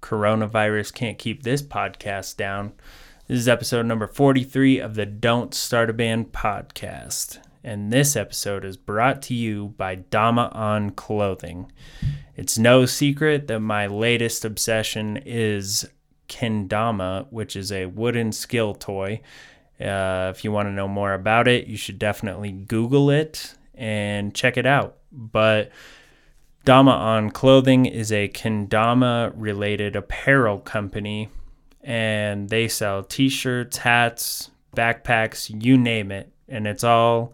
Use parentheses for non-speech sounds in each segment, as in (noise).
coronavirus can't keep this podcast down. This is episode number 43 of the Don't Start a Band podcast. And this episode is brought to you by Dama on Clothing. It's no secret that my latest obsession is Kendama, which is a wooden skill toy. Uh, if you want to know more about it, you should definitely Google it and check it out. But Dama on Clothing is a kendama related apparel company, and they sell t shirts, hats, backpacks, you name it. And it's all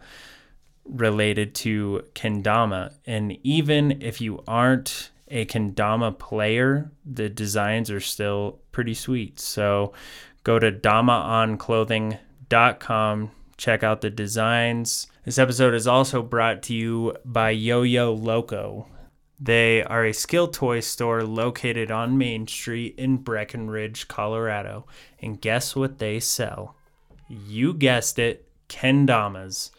related to kendama. And even if you aren't a kendama player, the designs are still pretty sweet. So go to damaonclothing.com, check out the designs. This episode is also brought to you by Yo Yo Loco. They are a skill toy store located on Main Street in Breckenridge, Colorado. And guess what they sell? You guessed it, kendamas.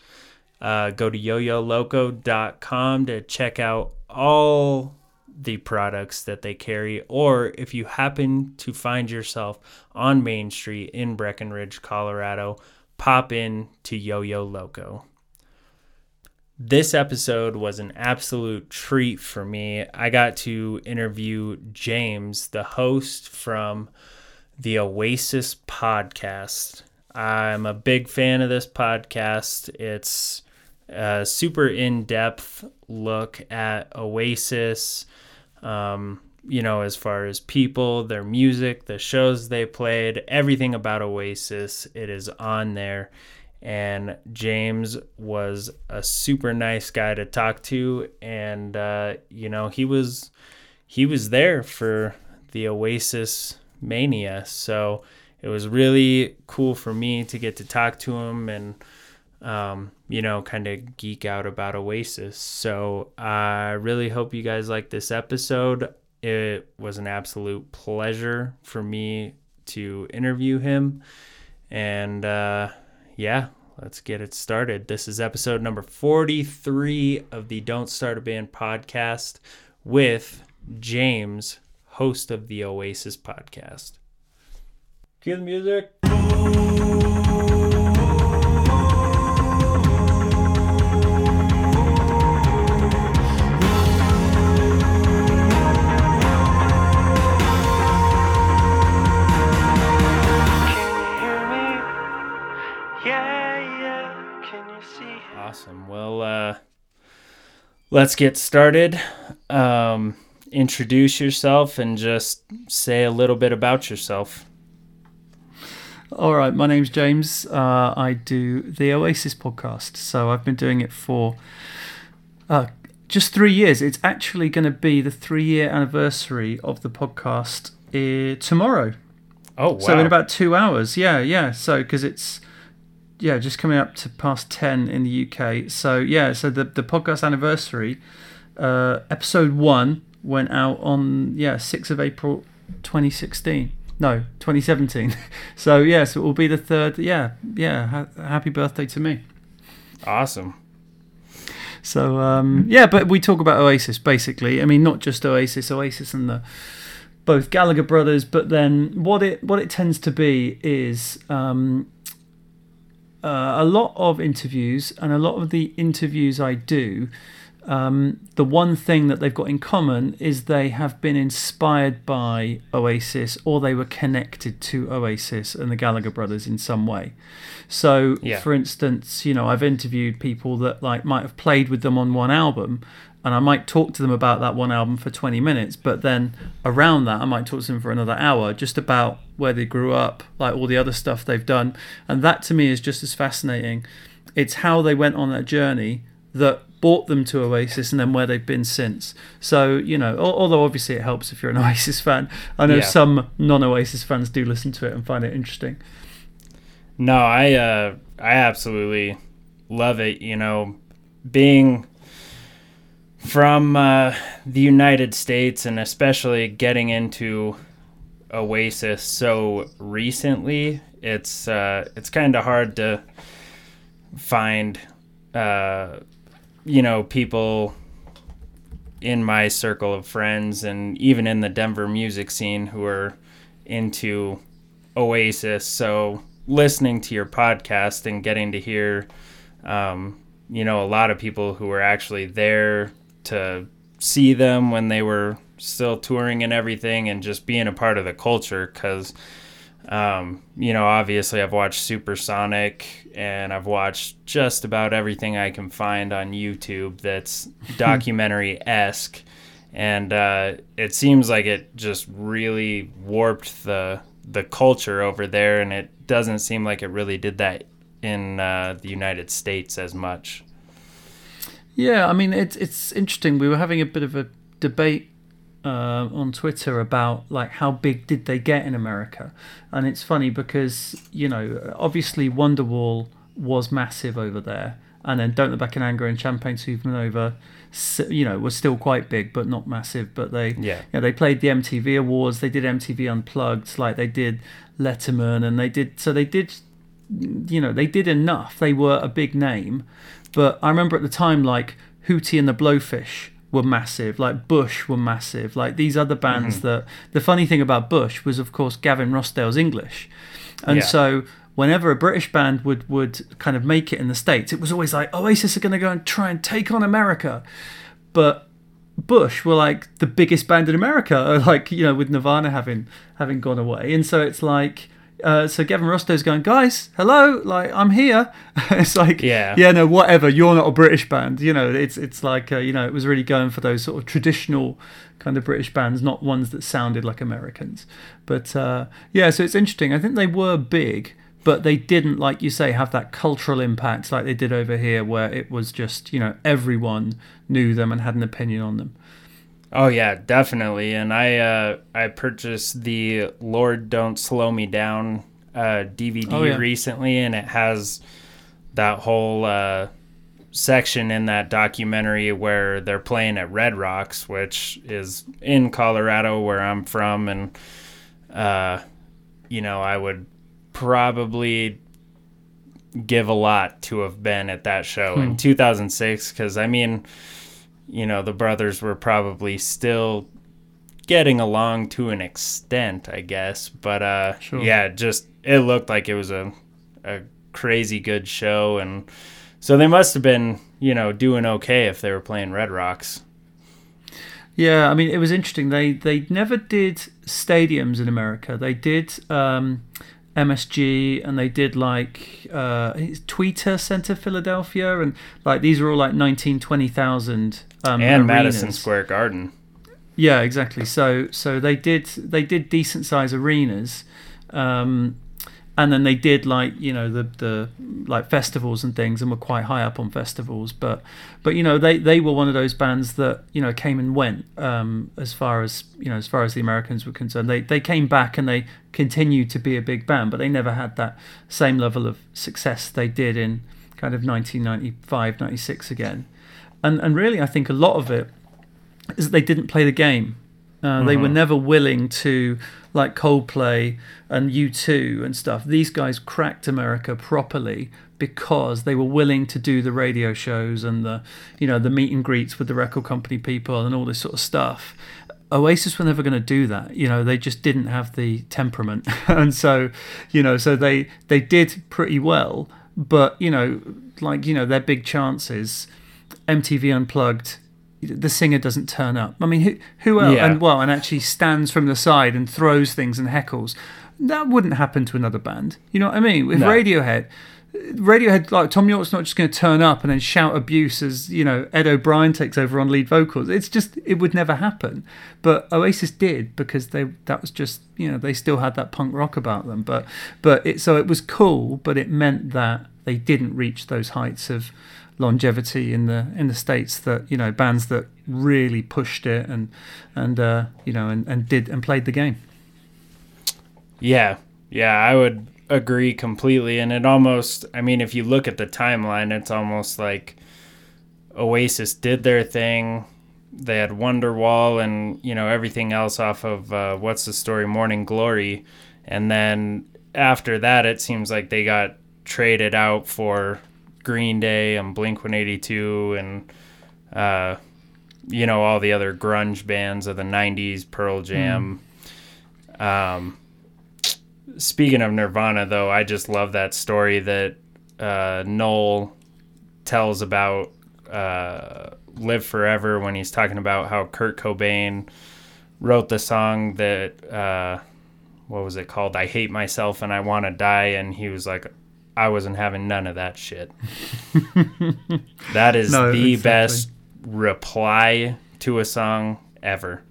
Uh, go to yoyoloco.com to check out all the products that they carry, or if you happen to find yourself on Main Street in Breckenridge, Colorado, pop in to Yo Yo Loco. This episode was an absolute treat for me. I got to interview James, the host from the Oasis podcast. I'm a big fan of this podcast. It's a super in depth look at Oasis, um, you know, as far as people, their music, the shows they played, everything about Oasis. It is on there. And James was a super nice guy to talk to, and uh, you know he was he was there for the Oasis mania, so it was really cool for me to get to talk to him and um, you know, kind of geek out about Oasis. So I really hope you guys like this episode. It was an absolute pleasure for me to interview him. And uh, yeah, let's get it started. This is episode number 43 of the Don't Start a Band podcast with James, host of the Oasis podcast. Cue the music. Let's get started. Um, introduce yourself and just say a little bit about yourself. All right, my name's James. Uh, I do the Oasis podcast. So I've been doing it for uh, just three years. It's actually going to be the three year anniversary of the podcast uh, tomorrow. Oh, wow. So in about two hours. Yeah, yeah. So because it's yeah, just coming up to past 10 in the UK. So, yeah, so the, the podcast anniversary, uh, episode one went out on, yeah, 6th of April 2016. No, 2017. (laughs) so, yeah, so it will be the third. Yeah, yeah, ha- happy birthday to me. Awesome. So, um, yeah, but we talk about Oasis basically. I mean, not just Oasis, Oasis and the both Gallagher brothers, but then what it what it tends to be is um, uh, a lot of interviews, and a lot of the interviews I do, um, the one thing that they've got in common is they have been inspired by Oasis or they were connected to Oasis and the Gallagher brothers in some way. So, Yeah. for instance, you know, I've interviewed people that like might have played with them on one album, and I might talk to them about that one album for 20 minutes, but then around that, I might talk to them for another hour just about where they grew up, like all the other stuff they've done. And that to me is just as fascinating. It's how they went on that journey that brought them to Oasis and then where they've been since. So, you know, although obviously it helps if you're an (laughs) Oasis fan, I know Yeah. some non Oasis fans do listen to it and find it interesting. No, I uh, I absolutely love it. You know, being from uh, the United States and especially getting into Oasis so recently, it's uh, it's kind of hard to find uh, you know people in my circle of friends and even in the Denver music scene who are into Oasis. So listening to your podcast and getting to hear, um, you know, a lot of people who were actually there to see them when they were still touring and everything and just being a part of the culture because um, you know obviously i've watched supersonic and i've watched just about everything i can find on youtube that's (laughs) documentary-esque. And uh, it seems like it just really warped the the culture over there and it doesn't seem like it really did that in uh, the united states as much yeah, I mean it's it's interesting. We were having a bit of a debate uh, on Twitter about like how big did they get in America, and it's funny because you know obviously Wonderwall was massive over there, and then Don't Look Back in Anger and Champagne Supernova, you know, was still quite big but not massive. But they yeah you know, they played the MTV Awards, they did MTV Unplugged, like they did Letterman, and they did so they did you know they did enough. They were a big name, but I remember at the time, like Hootie and the Blowfish were massive, like Bush were massive, like these other bands mm-hmm. that. The funny thing about Bush was, of course, Gavin Rossdale's English, and yeah. so whenever a British band would would kind of make it in the states, it was always like Oasis are going to go and try and take on America, but Bush were like the biggest band in America, (laughs) like you know, with Nirvana having having gone away, and so it's like uh, so Gavin Rossdale's going, guys, hello, like I'm here. (laughs) it's like, yeah, yeah, no, whatever. You're not a British band, you know. It's it's like uh, you know, it was really going for those sort of traditional kind of British bands, not ones that sounded like Americans. But uh, yeah, so it's interesting. I think they were big, but they didn't, like you say, have that cultural impact like they did over here, where it was just you know everyone knew them and had an opinion on them. Oh yeah, definitely. And I uh, I purchased the Lord Don't Slow Me Down uh, DVD oh, yeah. recently, and it has that whole uh, section in that documentary where they're playing at Red Rocks, which is in Colorado, where I'm from, and uh, you know I would probably give a lot to have been at that show hmm. in 2006 because I mean you know, the brothers were probably still getting along to an extent, I guess. But uh, sure. yeah, just it looked like it was a a crazy good show, and so they must have been, you know, doing okay if they were playing Red Rocks. Yeah, I mean, it was interesting. They they never did stadiums in America. They did um, MSG and they did like uh, Tweeter Center Philadelphia and like these are all like 19 20,000 um, and arenas. Madison Square Garden. Yeah, exactly. So so they did they did decent size arenas. Um, and then they did like you know the the like festivals and things and were quite high up on festivals but but you know they they were one of those bands that you know came and went um, as far as you know as far as the Americans were concerned they they came back and they continued to be a big band but they never had that same level of success they did in kind of 1995 96 again and and really I think a lot of it is that they didn't play the game uh, mm-hmm. They were mm-hmm. never willing to, like Coldplay and U2 and stuff. These guys cracked America properly because they were willing to do the radio shows and the, you know, the meet and greets with the record company people and all this sort of stuff. Oasis were never going to do that. You know, they just didn't have the temperament, (laughs) and so, you know, so they they did pretty well. But you know, like you know, their big chances. MTV Unplugged the singer doesn't turn up. I mean, who who else? Yeah. And well, and actually stands from the side and throws things and heckles. That wouldn't happen to another band. You know what I mean? With no. Radiohead, Radiohead, like Thom Yorke's not just going to turn up and then shout abuse as you know Ed O'Brien takes over on lead vocals. It's just it would never happen. But Oasis did because they that was just you know they still had that punk rock about them. But but it so it was cool, but it meant that they didn't reach those heights of longevity in the in the states that you know bands that really pushed it and and uh, you know and, and did and played the game. Yeah, yeah, I would agree completely. And it almost, I mean, if you look at the timeline, it's almost like Oasis did their thing. They had Wonderwall and you know everything else off of uh, what's the story, Morning Glory, and then after that, it seems like they got traded out for Green Day and Blink 182 and uh, you know all the other grunge bands of the '90s, Pearl Jam. Um, speaking of Nirvana, though, I just love that story that uh, Noel tells about uh, "Live Forever" when he's talking about how Kurt Cobain wrote the song that uh, what was it called? "I Hate Myself and I Want to Die," and he was like, "I wasn't having none of that shit." (laughs) that is No, the exactly. best reply to a song ever.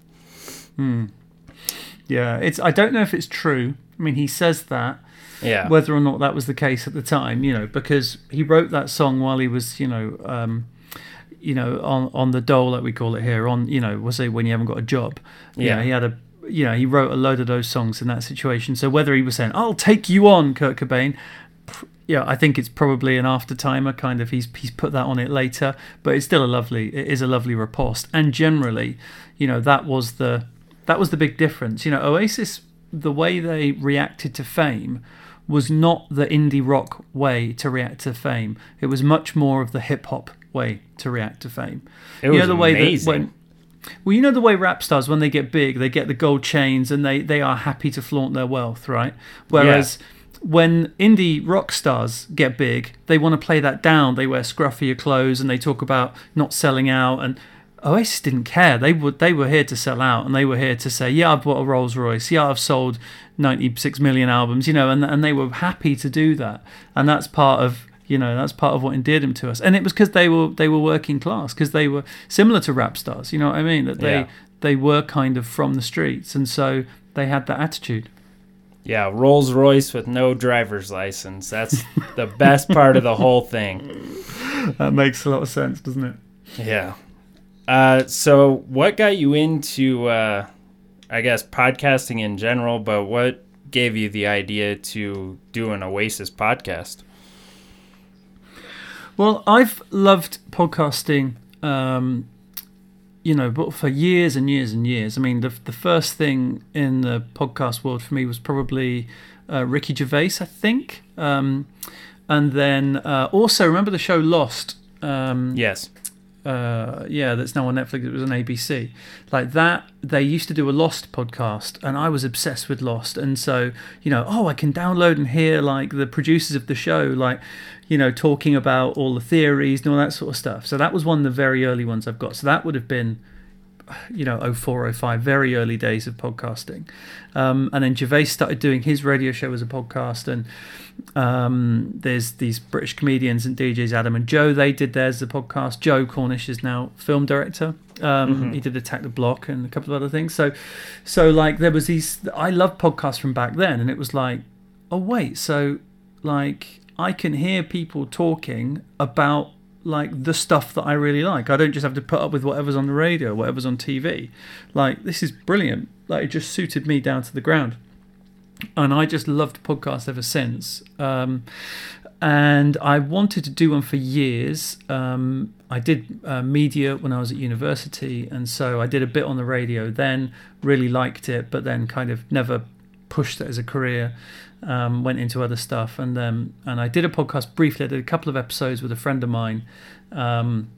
Yeah, it's. I don't know if it's true. I mean, he says that. Yeah. Whether or not that was the case at the time, you know, because he wrote that song while he was, you know, um, you know, on on the dole like we call it here, on you know, was it when you haven't got a job? You Yeah. know, he had a, you know, he wrote a load of those songs in that situation. So whether he was saying, "I'll take you on," Kurt Cobain, yeah, I think it's probably an after timer kind of. He's he's put that on it later, but it's still a lovely. It is a lovely riposte, and generally, you know, that was the that was the big difference. You know, Oasis, the way they reacted to fame was not the indie rock way to react to fame. It was much more of the hip hop way to react to fame. It you was know the way amazing. that when well, you know the way rap stars when they get big, they get the gold chains and they they are happy to flaunt their wealth, right? Whereas when indie rock stars get big, they want to play that down. They wear scruffier clothes and they talk about not selling out. And Oasis didn't care. They would they were here to sell out and they were here to say, yeah, I've bought a Rolls Royce. Yeah, I've sold 96 million albums. You know, and and they were happy to do that. And that's part of you know that's part of what endeared them to us and it was because they were they were working class because they were similar to rap stars you know what i mean that they Yeah. they were kind of from the streets and so they had that attitude Yeah, Rolls Royce with no driver's license. That's the (laughs) best part of the whole thing. that makes a lot of sense doesn't it Yeah. Uh, so, what got you into, uh, I guess, podcasting in general, but what gave you the idea to do an Oasis podcast? Well, I've loved podcasting, um, you know, but for years and years and years. I mean, the the first thing in the podcast world for me was probably uh, Ricky Gervais, I think, um, and then uh, also remember the show Lost. Um, Yes. uh, yeah, that's now on Netflix. It was on ABC. Like that, they used to do a Lost podcast, and I was obsessed with Lost. And so, you know, oh, I can download and hear like the producers of the show, like, you know, talking about all the theories and all that sort of stuff. So that was one of the very early ones I've got. So that would have been, you know, 04, 05, very early days of podcasting. Um, and then Gervais started doing his radio show as a podcast, and um, there's these British comedians and DJs, Adam and Joe. They did theirs as a podcast. Joe Cornish is now film director. Um, He did Attack the Block and a couple of other things. So, so like there was these. I love podcasts from back then, and it was like, oh wait, so like I can hear people talking about like the stuff that I really like. I don't just have to put up with whatever's on the radio, whatever's on TV. Like this is brilliant. Like it just suited me down to the ground and I just loved podcasts ever since. Um, and I wanted to do one for years. Um, I did uh, media when I was at university, and so I did a bit on the radio. Then really liked it, but then kind of never pushed it as a career. Um, went into other stuff, and um, and I did a podcast briefly. I did a couple of episodes with a friend of mine, um,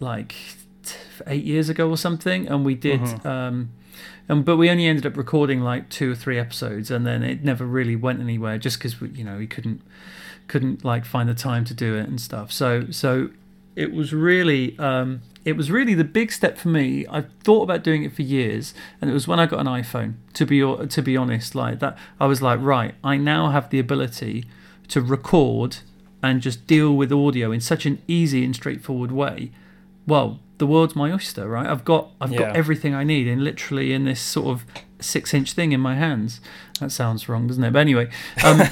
like t- eight years ago or something, and we did. Um, and but we only ended up recording like two or three episodes, and then it never really went anywhere, just because you know we couldn't couldn't like find the time to do it and stuff. So so it was really um, it was really the big step for me. I thought about doing it for years, and it was when I got an iPhone. To be to be honest, like that, I was like, right, I now have the ability to record and just deal with audio in such an easy and straightforward way. Well, the world's my oyster, right? I've got I've Yeah. got everything I need in literally in this sort of six inch thing in my hands. That sounds wrong, doesn't it? But anyway, um,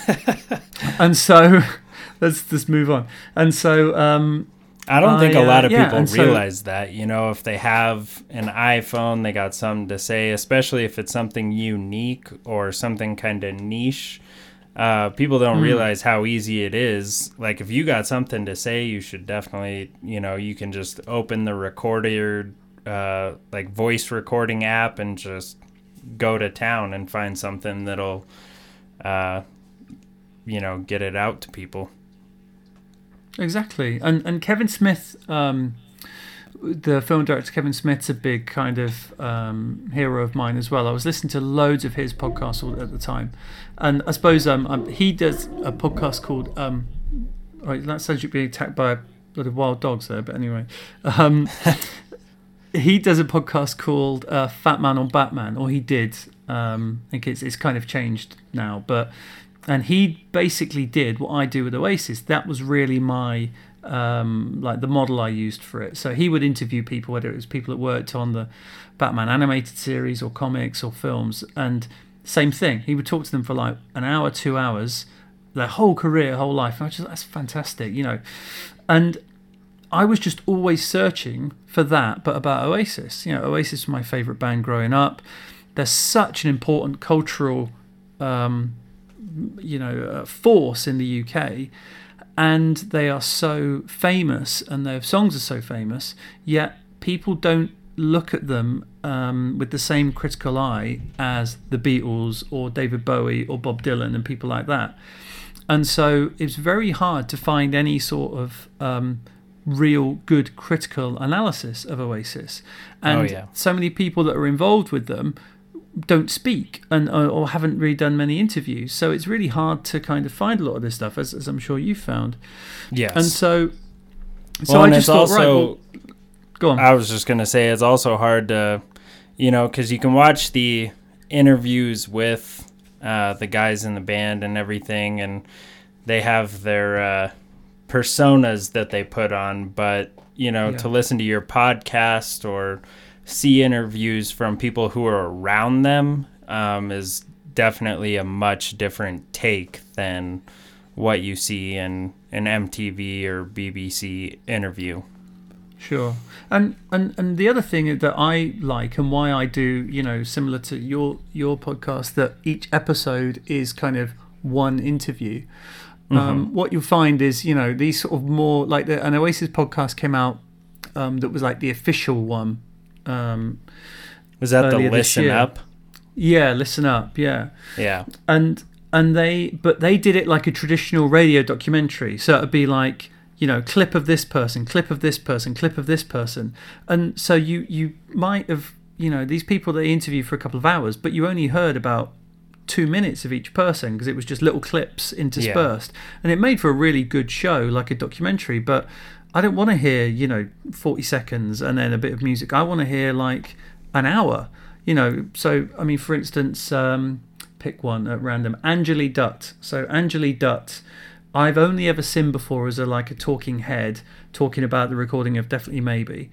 (laughs) and so (laughs) let's just move on. And so um, I don't think a I, uh, lot of yeah, people and so- realize that. You know, if they have an iPhone, they got something to say, especially if it's something unique or something kind of niche. Uh, people don't realize how easy it is. Like, if you got something to say, you should definitely, you know, you can just open the recorder, uh, like voice recording app and just go to town and find something that'll, uh, you know, get it out to people. Exactly, and and Kevin Smith um, the film director Kevin Smith's a big kind of um, hero of mine as well. I was listening to loads of his podcasts at the time, and I suppose um, um, he does a podcast called. Um, right, that sounds like you're being attacked by a lot of wild dogs there, but anyway, um, (laughs) he does a podcast called uh, Fat Man on Batman, or he did. Um, I think it's it's kind of changed now, but and he basically did what I do with Oasis. That was really my um, like the model I used for it. So he would interview people, whether it was people that worked on the Batman animated series or comics or films, and same thing. He would talk to them for like an hour, two hours, their whole career, whole life. And I just that's fantastic, you know. And I was just always searching for that, but about Oasis. You know, Oasis was my favorite band growing up. They're such an important cultural, um, you know, uh, force in the UK, and they are so famous, and their songs are so famous. Yet people don't look at them um, with the same critical eye as the Beatles or David Bowie or Bob Dylan and people like that. And so it's very hard to find any sort of um, real good critical analysis of Oasis. And Oh, yeah. so many people that are involved with them don't speak and or, or haven't really done many interviews. So it's really hard to kind of find a lot of this stuff, as, as I'm sure you found. Yes. And so, so well, I and just it's thought, also, right, well, go on. I was just gonna say it's also hard to, you know, because you can watch the interviews with uh, the guys in the band and everything, and they have their uh, personas that they put on. But you know, Yeah. to listen to your podcast or see interviews from people who are around them um, is definitely a much different take than what you see in an MTV or BBC interview. Sure. And and and the other thing that I like and why I do, you know, similar to your your podcast, that each episode is kind of one interview. Um, what you'll find is, you know, these sort of more like the an Oasis podcast came out um, that was like the official one. Um, Was that the listen up? yeah, listen up, yeah. Yeah. and and they but they did it like a traditional radio documentary so it'd be like you know clip of this person clip of this person clip of this person and so you you might have you know these people they interview for a couple of hours but you only heard about two minutes of each person because it was just little clips interspersed and it made for a really good show like a documentary but i don't want to hear you know 40 seconds and then a bit of music i want to hear like an hour you know so i mean for instance um pick one at random. Anjali Dutt. So Anjali Dutt, I've only ever seen before as a like a talking head talking about the recording of Definitely Maybe.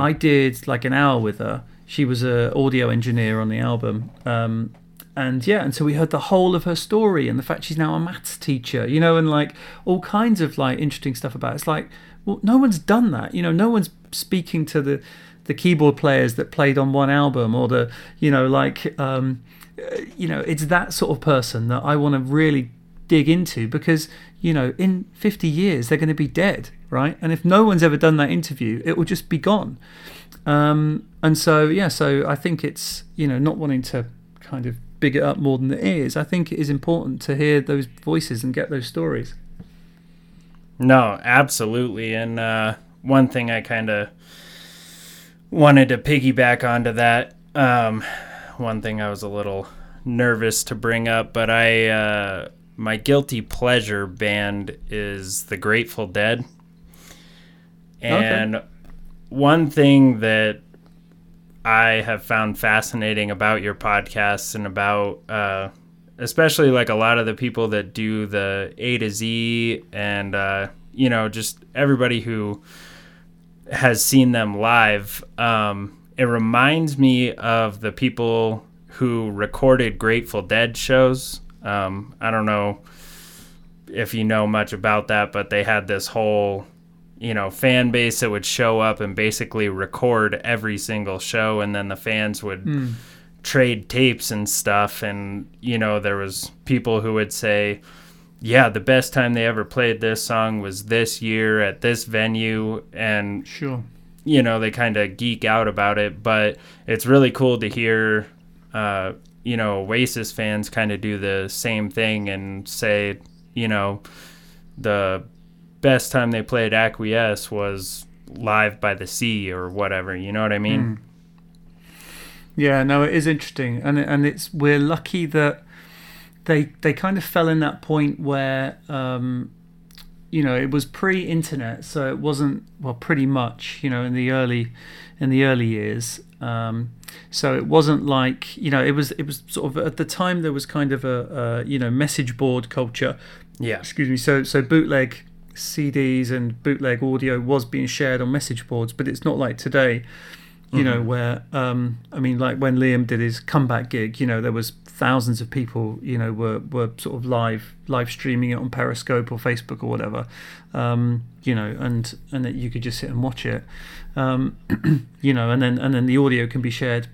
I did like an hour with her. She was a audio engineer on the album. Um, and yeah, and so we heard the whole of her story and the fact she's now a maths teacher, you know, and like all kinds of like interesting stuff about it. It's like, well, no one's done that, you know, no one's speaking to the the keyboard players that played on one album or the, you know, like um, you know, it's that sort of person that I want to really dig into because, you know, in 50 years, they're going to be dead, right? And if no one's ever done that interview, it will just be gone. Um, and so, yeah, so I think it's, you know, not wanting to kind of big it up more than it is. I think it is important to hear those voices and get those stories. No, absolutely. And uh, one thing I kind of wanted to piggyback onto that. Um, one thing I was a little nervous to bring up, but I uh, my guilty pleasure band is the Grateful Dead. And one thing that I have found fascinating about your podcasts and about uh, especially like a lot of the people that do the A to Z and uh, you know just everybody who has seen them live. Um, it reminds me of the people who recorded Grateful Dead shows. Um, I don't know if you know much about that, but they had this whole you know fan base that would show up and basically record every single show and then the fans would trade tapes and stuff and you know there was people who would say yeah the best time they ever played this song was this year at this venue and Sure. you know they kind of geek out about it but it's really cool to hear uh, you know oasis fans kind of do the same thing and say you know the best time they played acquiesce was live by the sea or whatever. You know what I mean? Mm. Yeah, no, it is interesting, and and it's we're lucky that they they kind of fell in that point where um, you know it was pre-internet, so it wasn't well pretty much you know in the early in the early years. Um, so it wasn't like you know it was it was sort of at the time there was kind of a, a you know message board culture. Yeah. Excuse me. So so bootleg CDs and bootleg audio was being shared on message boards, but it's not like today you know, mm-hmm. where um, I mean, like when Liam did his comeback gig, you know, there was thousands of people, you know, were were sort of live live streaming it on Periscope or Facebook or whatever, um, you know, and and that you could just sit and watch it, um, (clears throat) you know, and then and then the audio can be shared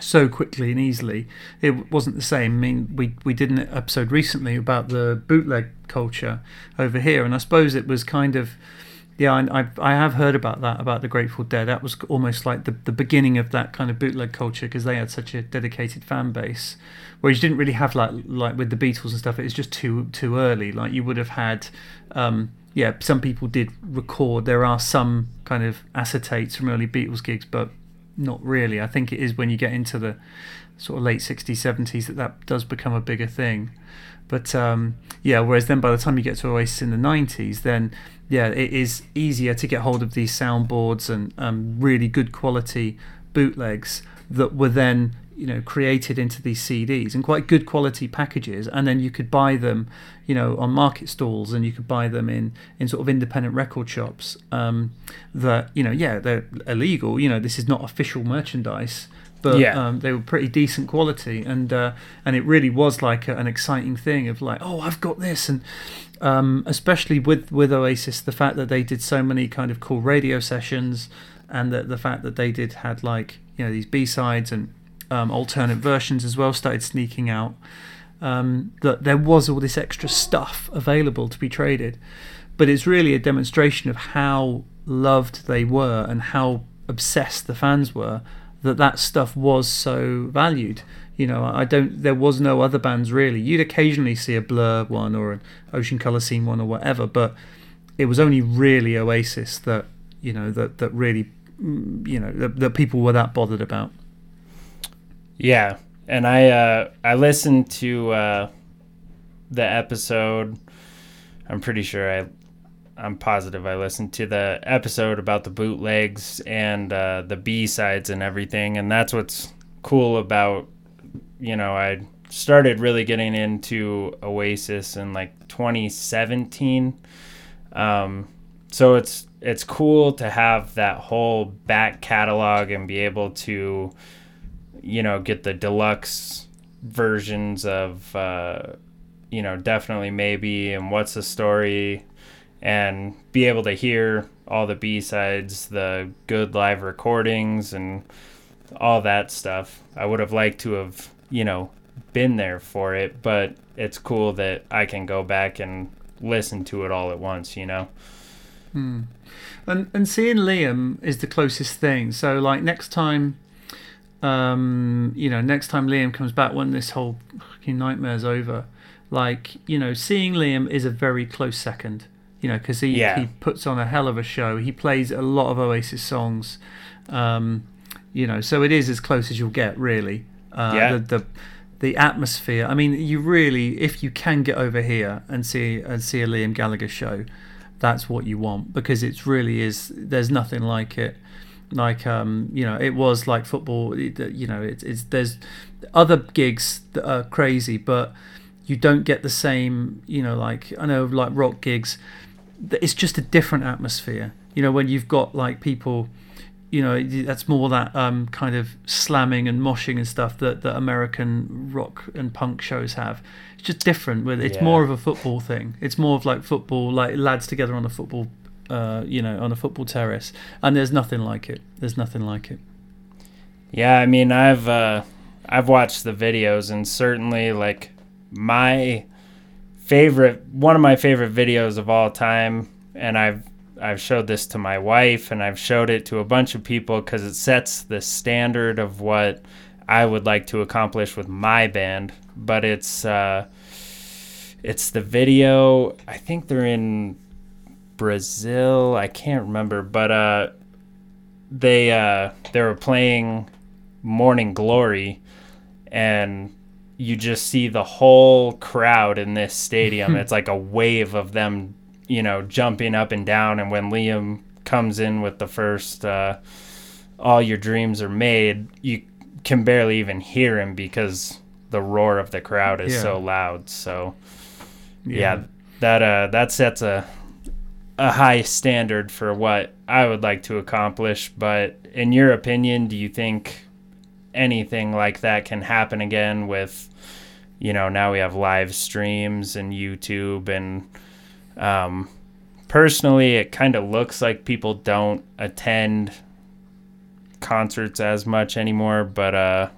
so quickly and easily. It wasn't the same. I mean, we we did an episode recently about the bootleg culture over here, and I suppose it was kind of yeah, I, I have heard about that about the Grateful Dead. That was almost like the, the beginning of that kind of bootleg culture because they had such a dedicated fan base. Whereas you didn't really have like like with the Beatles and stuff. It was just too too early. Like you would have had, um, yeah, some people did record. There are some kind of acetates from early Beatles gigs, but not really. I think it is when you get into the sort of late 60s, 70s that that does become a bigger thing. But um, yeah, whereas then by the time you get to Oasis in the 90s, then yeah, it is easier to get hold of these soundboards and um, really good quality bootlegs that were then you know created into these CDs and quite good quality packages. And then you could buy them you know on market stalls and you could buy them in in sort of independent record shops um, that you know yeah they're illegal. You know this is not official merchandise but yeah. um, they were pretty decent quality, and uh, and it really was like a, an exciting thing of like, oh, I've got this, and um, especially with with Oasis, the fact that they did so many kind of cool radio sessions, and that the fact that they did had like you know these B sides and um, alternate versions as well started sneaking out. Um, that there was all this extra stuff available to be traded, but it's really a demonstration of how loved they were and how obsessed the fans were that that stuff was so valued. You know, I don't. There was no other bands really. You'd occasionally see a Blur one or an Ocean Colour Scene one or whatever, but it was only really Oasis that you know that that really mm, you know that, that people were that bothered about. Yeah, and I uh, I listened to uh, the episode. I'm pretty sure I I'm positive I listened to the episode about the bootlegs and uh, the B sides and everything, and that's what's cool about you know I started really getting into Oasis in like 2017. Um, so it's it's cool to have that whole back catalog and be able to you know get the deluxe versions of uh, you know definitely maybe and what's the story and be able to hear all the B sides, the good live recordings, and all that stuff. I would have liked to have, you know, been there for it, but it's cool that I can go back and listen to it all at once, you know? Hmm. And, and seeing Liam is the closest thing. So, like, next time, um, you know, next time Liam comes back when this whole fucking nightmare's over, like, you know, seeing Liam is a very close second you know, because he, yeah. he puts on a hell of a show. He plays a lot of Oasis songs, um, you know, so it is as close as you'll get, really. Uh, yeah. The, the, the atmosphere. I mean, you really, if you can get over here and see and see a Liam Gallagher show, that's what you want because it really is. There's nothing like it. Like um, you know, it was like football. You know, it's, it's there's other gigs that are crazy, but you don't get the same. You know, like I know like rock gigs it's just a different atmosphere. You know, when you've got like people, you know, that's more that um, kind of slamming and moshing and stuff that, that American rock and punk shows have. It's just different. With it's yeah. more of a football thing. It's more of like football, like lads together on a football, uh, you know, on a football terrace. And there's nothing like it. There's nothing like it. Yeah, I mean, I've uh, I've watched the videos and certainly like my favorite one of my favorite videos of all time and I've I've showed this to my wife and I've showed it to a bunch of people cuz it sets the standard of what I would like to accomplish with my band but it's uh it's the video I think they're in Brazil. I can't remember, but uh, they uh, they were playing Morning Glory, and you just see the whole crowd in this stadium. it's like a wave of them, you know, jumping up and down. And when Liam comes in with the first uh, "All Your Dreams Are Made," you can barely even hear him because the roar of the crowd is Yeah. so loud. So yeah, that uh that sets a a high standard for what I would like to accomplish. But in your opinion, do you think anything like that can happen again with you know now we have live streams and YouTube and um personally it kind of looks like people don't attend concerts as much anymore but uh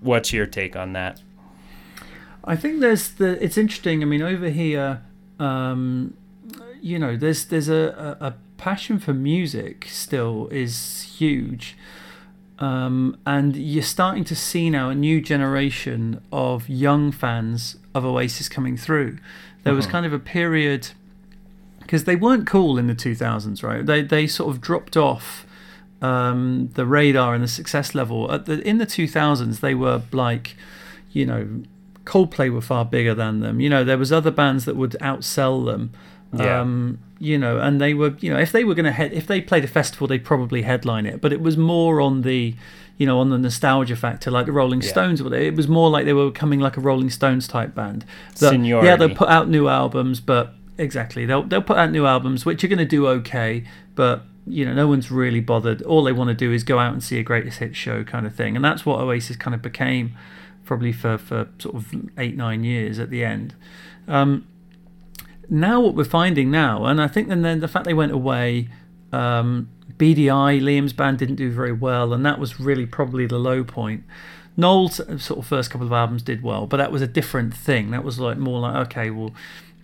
what's your take on that I think there's the. It's interesting. I mean, over here, um, you know, there's there's a, a, a passion for music still is huge, um, and you're starting to see now a new generation of young fans of Oasis coming through. There was Mhm. kind of a period because they weren't cool in the 2000s, right? They they sort of dropped off um, the radar and the success level. At the, in the 2000s, they were like, you know, Coldplay were far bigger than them. You know, there was other bands that would outsell them. Yeah. Um, you know, and they were, you know, if they were going to head, if they played a festival, they'd probably headline it. But it was more on the, you know, on the nostalgia factor, like the Rolling Yeah. Stones. It was more like they were becoming like a Rolling Stones type band. That- yeah, they'll put out new albums, but exactly, they'll they'll put out new albums which are going to do okay, but you know, no one's really bothered. All they want to do is go out and see a greatest hits show kind of thing, and that's what Oasis kind of became, probably for for sort of eight nine years at the end. Um, now what we're finding now, and I think then then the fact they went away, um, Beady Eye Liam's band didn't do very well, and that was really probably the low point. Noel's sort of first couple of albums did well, but that was a different thing. That was like more like okay, well,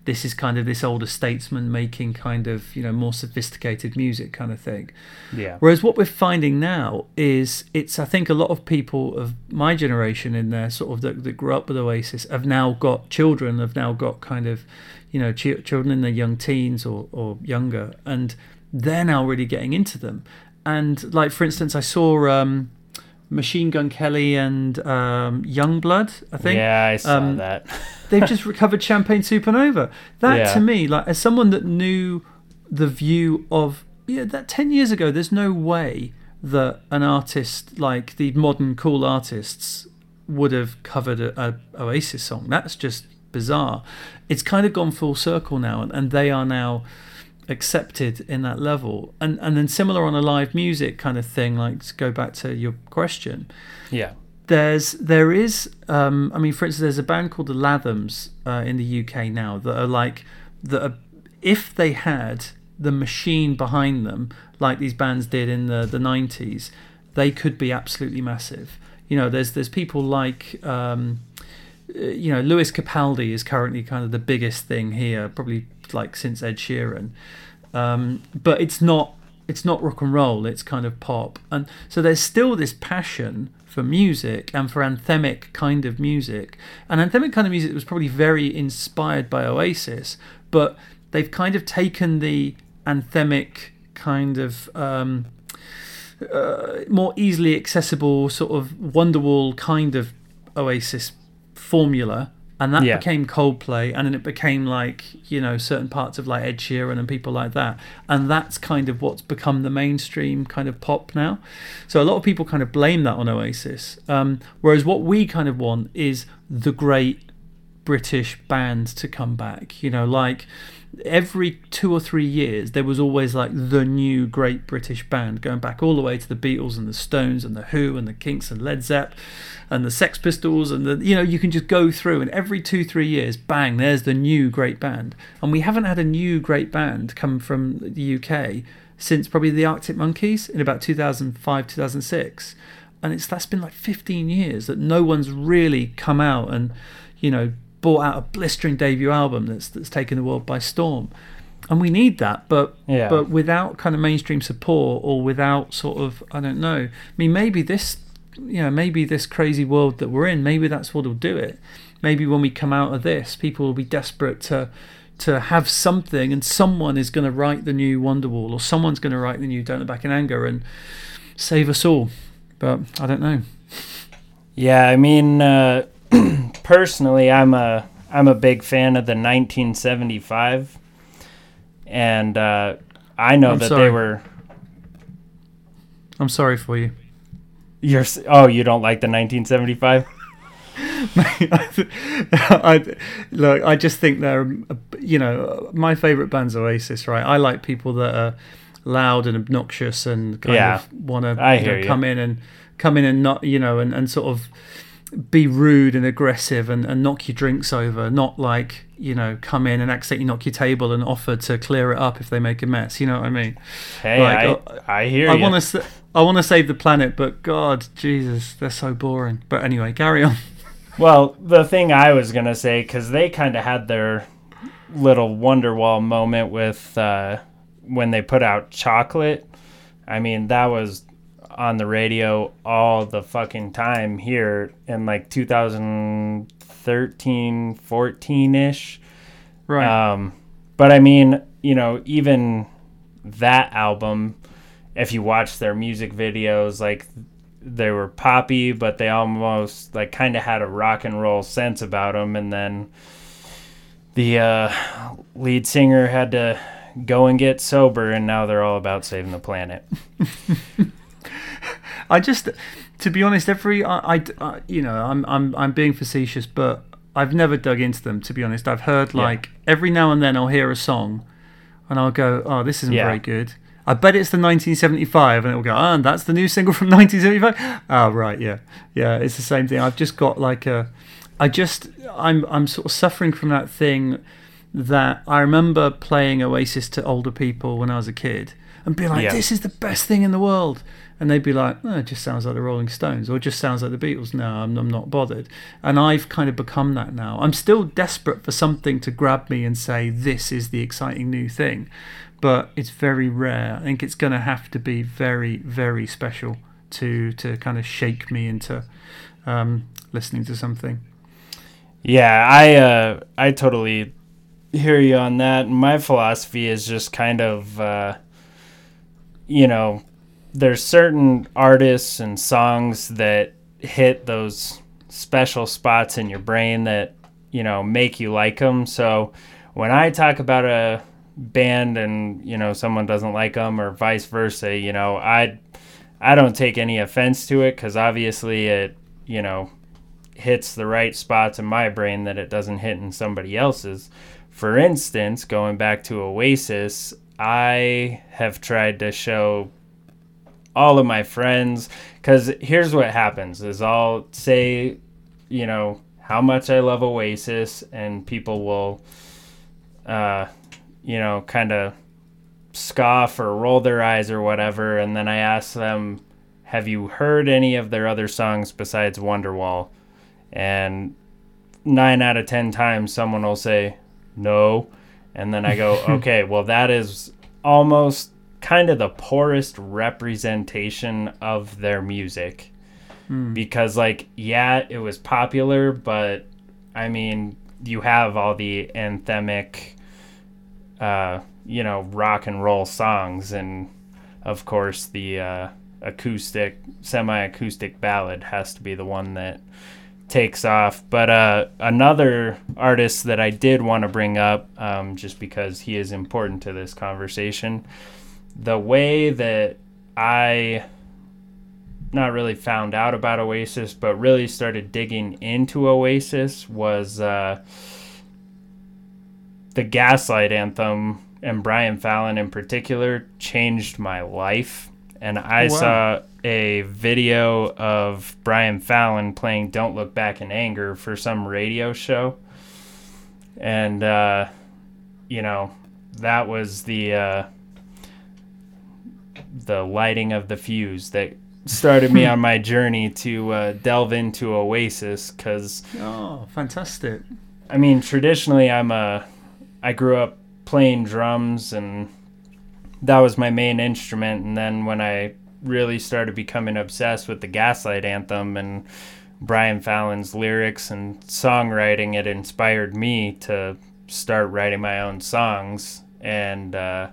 this is kind of this older statesman making kind of you know more sophisticated music kind of thing. yeah Whereas what we're finding now is it's I think a lot of people of my generation in there sort of that, that grew up with Oasis have now got children, have now got kind of you know ch- children in their young teens or, or younger, and they're now really getting into them. And like for instance, I saw um, Machine Gun Kelly and um, Yungblud. I think yeah i saw um, that (laughs) they've just recovered Champagne Supernova. That Yeah. to me, like as someone that knew the view of yeah, that ten years ago, there's no way that an artist like the modern cool artists would have covered a, a Oasis song. That's just bizarre. It's kind of gone full circle now, and, and they are now accepted in that level. And and then similar on a live music kind of thing. Like to go back to your question yeah there's there is um i mean for instance there's a band called the Lathums uh, in the uk now that are like that are, if they had the machine behind them like these bands did in the the 90s they could be absolutely massive you know there's there's people like um you know Lewis Capaldi is currently kind of the biggest thing here probably like since Ed Sheeran. Um, but it's not it's not rock and roll it's kind of pop. And so there's still this passion for music and for anthemic kind of music. And anthemic kind of music was probably very inspired by oasis but they've kind of taken the anthemic kind of um, uh, more easily accessible sort of wonderwall kind of oasis formula and that Yeah. became Coldplay, and then it became like you know certain parts of like Ed Sheeran and people like that, and that's kind of what's become the mainstream kind of pop now. So a lot of people kind of blame that on Oasis, um, whereas what we kind of want is the great British band to come back. You know, like every two or three years, there was always like the new great British band going back all the way to the Beatles and the Stones and the Who and the Kinks and Led Zepp and the Sex Pistols and the you know you can just go through and every two three years, bang, there's the new great band. And we haven't had a new great band come from the UK since probably the Arctic Monkeys in about 2005 2006 and it's that's been like 15 years that no one's really come out and you know brought out a blistering debut album that's that's taken the world by storm and we need that but Yeah. but without kind of mainstream support or without sort of i don't know i mean maybe this you know maybe this crazy world that we're in maybe that's what'll do it maybe when we come out of this people will be desperate to to have something, and someone is going to write the new Wonderwall, or someone's going to write the new Don't Look Back in Anger, and save us all. But I don't know. Yeah, I mean, uh, (clears throat) personally, I'm a I'm a big fan of the 1975, and uh, I know I'm that sorry. they were. I'm sorry for you. You're oh, you don't like the 1975? (laughs) (laughs) I, look, I just think they're, you know, my favorite band's Oasis, right? I like people that are loud and obnoxious and kind Yeah, of want to I you know, hear you. come in and come in and not, you know, and, and sort of be rude and aggressive and, and knock your drinks over, not like, you know, come in and accidentally knock your table and offer to clear it up if they make a mess. You know what I mean? Hey, Like, I, I hear I you. want to, I want to save the planet, but God, Jesus, they're so boring. But anyway, carry on. (laughs) Well, the thing I was gonna say, because they kind of had their little Wonderwall moment with uh, when they put out Chocolate. I mean, that was on the radio all the fucking time here in like 2013, 14 ish. Right. Um, but I mean, you know, even that album, if you watch their music videos, like they were poppy, but they almost like kind of had a rock and roll sense about them. And then the uh, lead singer had to go and get sober, and now they're all about saving the planet. (laughs) I just, to be honest, every I, I- I- you know, I'm I'm I'm being facetious, but I've never dug into them. To be honest, I've heard Yeah. like every now and then I'll hear a song, and I'll go, oh, this isn't Yeah. very good. I bet it's the 1975, and it'll go, ah, and that's the new single from (laughs) 1975. Oh, right, yeah, yeah, it's the same thing. I've just got like a, I just, I'm I'm sort of suffering from that thing that I remember playing Oasis to older people when I was a kid and being like, Yeah. this is the best thing in the world. And they'd be like, oh, it just sounds like the Rolling Stones or just sounds like the Beatles. No, I'm, I'm not bothered. And I've kind of become that now. I'm still desperate for something to grab me and say, this is the exciting new thing. But it's very rare. I think it's going to have to be very, very special to, to kind of shake me into um, listening to something. Yeah, I uh, I totally hear you on that. My philosophy is just kind of, uh, you know, there's certain artists and songs that hit those special spots in your brain that you know make you like them. So when I talk about a band and you know someone doesn't like them or vice versa, you know, I I don't take any offense to it because obviously it you know hits the right spots in my brain that it doesn't hit in somebody else's. For instance, going back to Oasis, I have tried to show all of my friends cuz here's what happens is I'll say, you know, how much I love Oasis and people will uh you know, kind of scoff or roll their eyes or whatever and then I ask them have you heard any of their other songs besides Wonderwall? and nine out of ten times someone will say no and then i go (laughs) okay well that is almost kind of the poorest representation of their music because like yeah it was popular but i mean you have all the anthemic uh you know rock and roll songs and of course the uh acoustic semi-acoustic ballad has to be the one that takes off. But uh, another artist that I did want to bring up, um, just because he is important to this conversation, the way that I not really found out about Oasis, but really started digging into Oasis was uh, the Gaslight anthem and Brian Fallon in particular changed my life. And I Oh, wow. saw a video of Brian Fallon playing Don't Look Back in Anger for some radio show. And, uh, you know, that was the, uh, the lighting of the fuse that started me (laughs) on my journey to uh, delve into Oasis because Oh, fantastic. I mean, traditionally, I'm a. I grew up playing drums, and that was my main instrument. And then when I really started becoming obsessed with the Gaslight Anthem and Brian Fallon's lyrics and songwriting, it inspired me to start writing my own songs, and uh,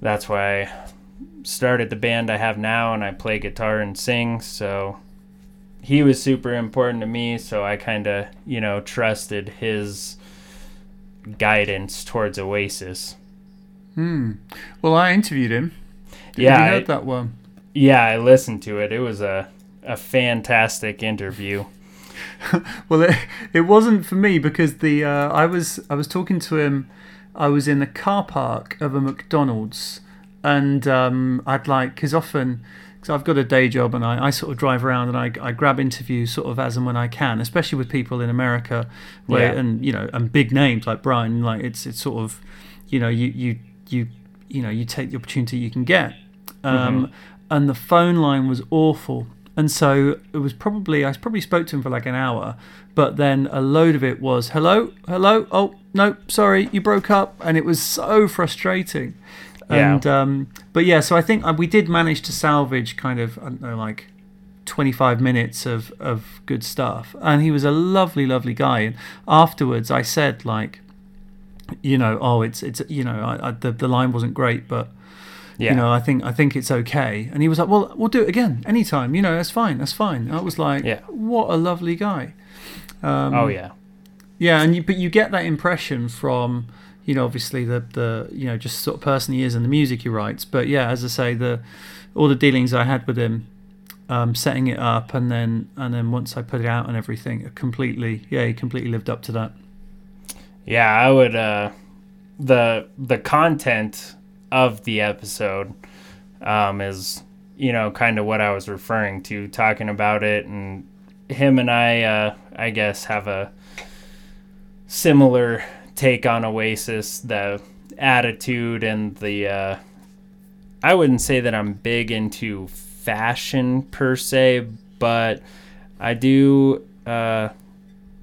that's why started the band I have now, and I play guitar and sing. So he was super important to me, so I kind of you know trusted his guidance towards Oasis. Hmm. Well, I interviewed him. Did Yeah, you heard I- that one? Yeah, I listened to it. It was a a fantastic interview. (laughs) Well, it, it wasn't for me because the uh, I was I was talking to him. I was in the car park of a McDonald's, and um, I'd like because often because I've got a day job and I, I sort of drive around and I, I grab interviews sort of as and when I can, especially with people in America, where Yeah. and you know and big names like Brian. Like it's it's sort of you know you you you you know you take the opportunity you can get. Um, And the phone line was awful. And so it was probably I probably spoke to him for like an hour, but then a load of it was hello, hello, oh no, sorry, you broke up, and it was so frustrating. Yeah. And um, but yeah, so I think uh, we did manage to salvage kind of I don't know like 25 minutes of of good stuff, and he was a lovely, lovely guy. And afterwards, I said like, you know, oh, it's it's you know, I, I, the the line wasn't great, but Yeah. you know, I think I think it's okay. And he was like, well, we'll do it again anytime. You know, that's fine, that's fine. And I was like, Yeah. what a lovely guy. Um, oh yeah. yeah, and you, but you get that impression from you know obviously the the you know just sort of person he is and the music he writes. But yeah, as I say, the all the dealings I had with him, um, setting it up, and then and then once I put it out and everything, completely yeah, he completely lived up to that. Yeah, I would uh the the content of the episode um is you know kind of what I was referring to talking about it and him and I uh I guess have a similar take on Oasis the attitude and the uh I wouldn't say that I'm big into fashion per se, but I do uh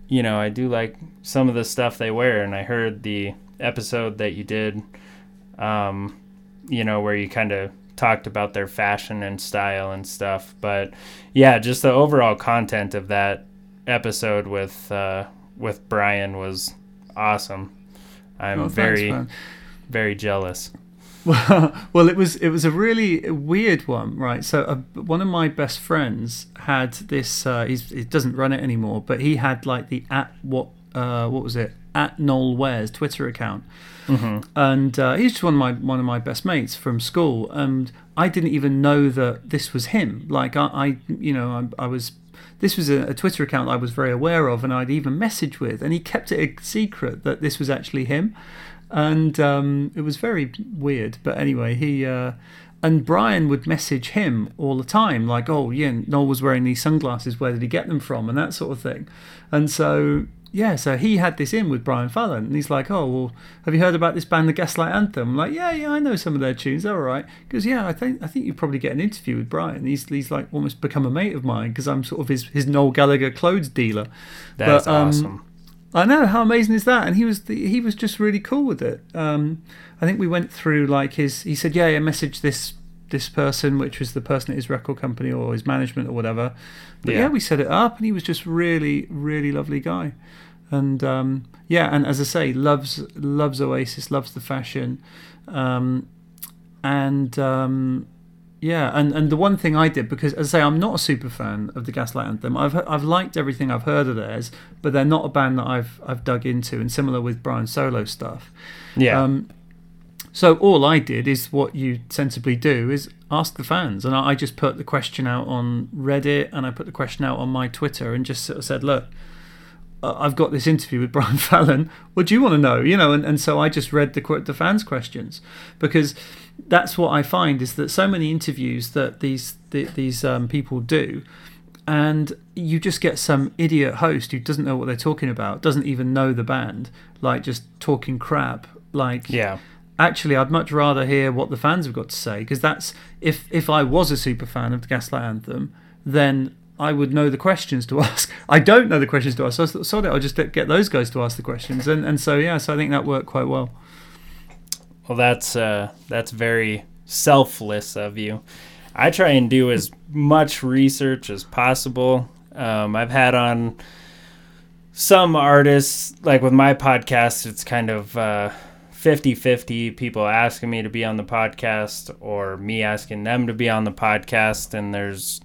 you know, I do like some of the stuff they wear, and I heard the episode that you did, um, you know, where you kind of talked about their fashion and style and stuff. But yeah, just the overall content of that episode with uh, with Brian was awesome. I'm Oh, very man. very jealous. Well, (laughs) well, it was it was a really weird one, right? So uh, one of my best friends had this. Uh, he's, he doesn't run it anymore, but he had like the at what uh, what was it at Noel Wares Twitter account, and uh, he's just one of my one of my best mates from school, and I didn't even know that this was him. Like I, I you know, I, I was. This was a, a Twitter account I was very aware of, and I'd even messaged with, and he kept it a secret that this was actually him and um, it was very weird. But anyway, he uh, and Brian would message him all the time, like, "Oh, yeah, Noel was wearing these sunglasses. Where did he get them from?" and that sort of thing. And so, yeah, so he had this in with Brian Fallon, and he's like, "Oh, well, have you heard about this band, the Gaslight Anthem?" I'm like, "Yeah, yeah, I know some of their tunes. They're all right." Because yeah, I think I think you probably get an interview with Brian. He's he's like almost become a mate of mine because I'm sort of his his Noel Gallagher clothes dealer. That's um, awesome. I know how amazing is that, and he was the, he was just really cool with it. Um, I think we went through like his. He said, "Yeah, yeah, message this this person, which was the person at his record company or his management or whatever." But yeah, Yeah. we set it up, and he was just really, really lovely guy. And um, yeah, and as I say, loves loves Oasis, loves the fashion, um, and um, yeah, and, and the one thing I did because as I say, I'm not a super fan of the Gaslight Anthem. I've I've liked everything I've heard of theirs, but they're not a band that I've I've dug into. And similar with Brian solo stuff. Yeah. Um, so all I did is what you sensibly do is ask the fans, and I, I just put the question out on Reddit, and I put the question out on my Twitter, and just sort of said, look. Uh, I've got this interview with (laughs) Brian Fallon. What do you want to know? You know, and, and so I just read the the fans' questions because that's what I find is that so many interviews that these the, these um, people do, and you just get some idiot host who doesn't know what they're talking about, doesn't even know the band, like just talking crap. Like, yeah. actually, I'd much rather hear what the fans have got to say because that's if if I was a super fan of the Gaslight Anthem, then I would know the questions to (laughs) ask. I don't know the questions to ask, so I thought, sorry, I'll just get those guys to ask the questions, and and so yeah, so I think that worked quite well. Well, that's uh, that's very selfless of you. I try and do as much research as possible. Um, I've had on some artists, like with my podcast, it's kind of uh, 50 50 people asking me to be on the podcast or me asking them to be on the podcast. And there's